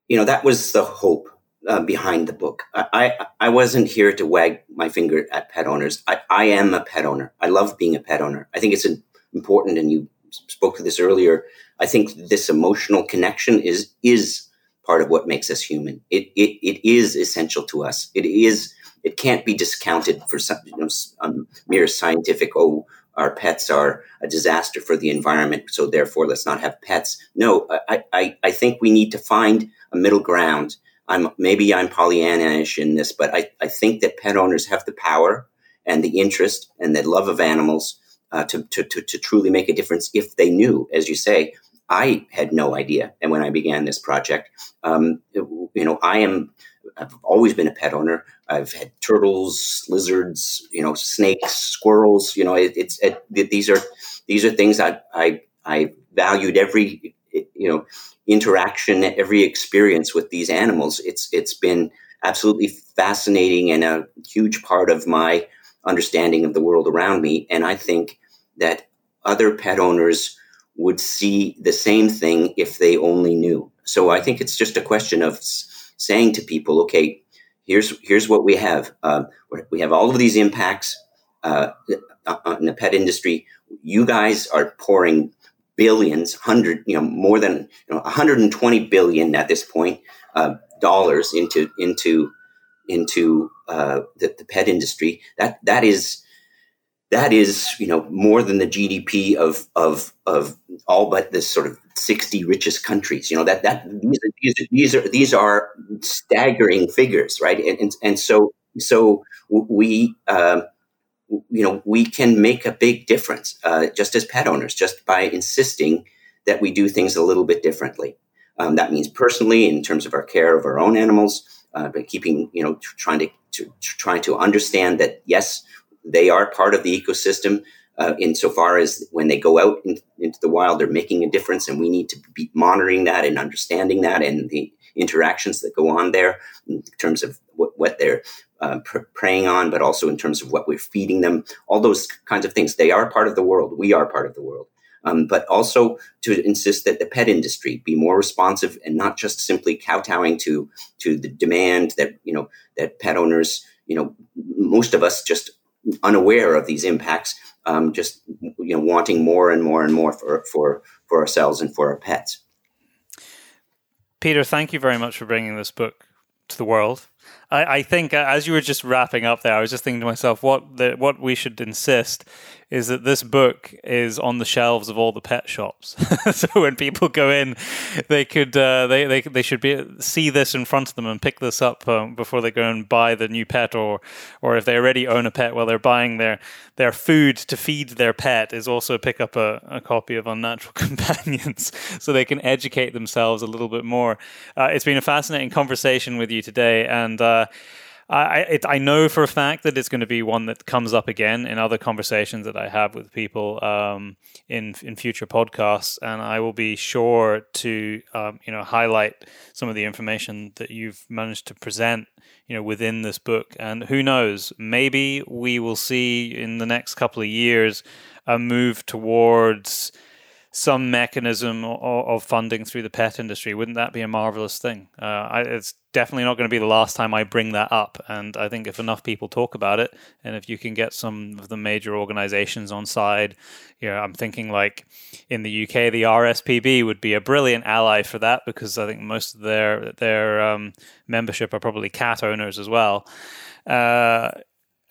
[SPEAKER 2] you know that was the hope uh, behind the book. I, I, I wasn't here to wag my finger at pet owners. I I am a pet owner. I love being a pet owner. I think it's important, and you spoke to this earlier. I think this emotional connection is is part of what makes us human. It, it, it is essential to us. It is, it can't be discounted for some you know, um, mere scientific, oh, our pets are a disaster for the environment, so therefore let's not have pets. No, I, I, I think we need to find a middle ground. I'm, maybe I'm Pollyannish in this, but I, I think that pet owners have the power and the interest and the love of animals uh, to, to, to, to truly make a difference if they knew, as you say, I had no idea. And when I began this project, um, you know, I am, I've always been a pet owner. I've had turtles, lizards, you know, snakes, squirrels. You know, it, it's it, these are these are things I I I valued every you know interaction, every experience with these animals. It's it's been absolutely fascinating and a huge part of my understanding of the world around me. And I think that other pet owners would see the same thing if they only knew. So I think it's just a question of saying to people, okay, here's here's what we have. Uh, we have all of these impacts uh, uh, in the pet industry. You guys are pouring billions, hundred, you know, more than you know, 120 billion at this point uh, dollars into into into uh, the, the pet industry. That that is that is, you know, more than the GDP of of of all but the sort of sixty richest countries. You know that that these are, these are these are, staggering figures, right? And and, and so so we. Uh, you know, we can make a big difference uh, just as pet owners, just by insisting that we do things a little bit differently. Um, that means personally, in terms of our care of our own animals, uh, by keeping, you know, trying to, to trying to understand that yes, they are part of the ecosystem uh, insofar as when they go out in, into the wild, they're making a difference, and we need to be monitoring that and understanding that and the interactions that go on there in terms of what, what they're uh, pr- preying on, but also in terms of what we're feeding them. All those kinds of things. They are part of the world. We are part of the world. Um, but also to insist that the pet industry be more responsive and not just simply kowtowing to to the demand that you know that pet owners you know most of us just unaware of these impacts, um, just you know wanting more and more and more for for for ourselves and for our pets.
[SPEAKER 1] Peter, thank you very much for bringing this book to the world. I, I, think uh, as you were just wrapping up there, I was just thinking to myself, what the, what we should insist is that this book is on the shelves of all the pet shops. so when people go in, they could uh, they, they they should be see this in front of them and pick this up um, before they go and buy the new pet, or or if they already own a pet while they're buying their their food to feed their pet, is also pick up a, a copy of Unnatural Companions, so they can educate themselves a little bit more. Uh, it's been a fascinating conversation with you today, and. Uh, I, it, I know for a fact that it's going to be one that comes up again in other conversations that I have with people um, in in future podcasts, and I will be sure to um, you know highlight some of the information that you've managed to present you know within this book. And who knows, maybe we will see in the next couple of years a move towards some mechanism of, funding through the pet industry. Wouldn't that be a marvelous thing? Uh, I, it's definitely not going to be the last time I bring that up. And I think if enough people talk about it, and if you can get some of the major organizations on side, you know, I'm thinking like in the UK, the RSPB would be a brilliant ally for that because I think most of their their um, membership are probably cat owners as well. Uh,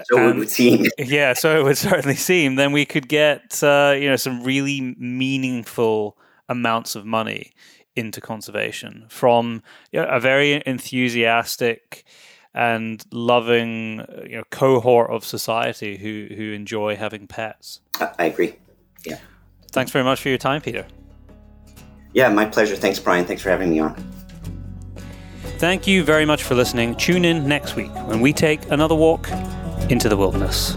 [SPEAKER 2] so and, it would seem.
[SPEAKER 1] Yeah, so it would certainly seem. Then we could get uh, you know some really meaningful amounts of money into conservation from you know, a very enthusiastic and loving you know cohort of society who who enjoy having pets.
[SPEAKER 2] I agree. Yeah.
[SPEAKER 1] Thanks very much for your time, Peter.
[SPEAKER 2] Yeah, my pleasure. Thanks, Brian. Thanks for having me on.
[SPEAKER 1] Thank you very much for listening. Tune in next week when we take another walk into the wilderness.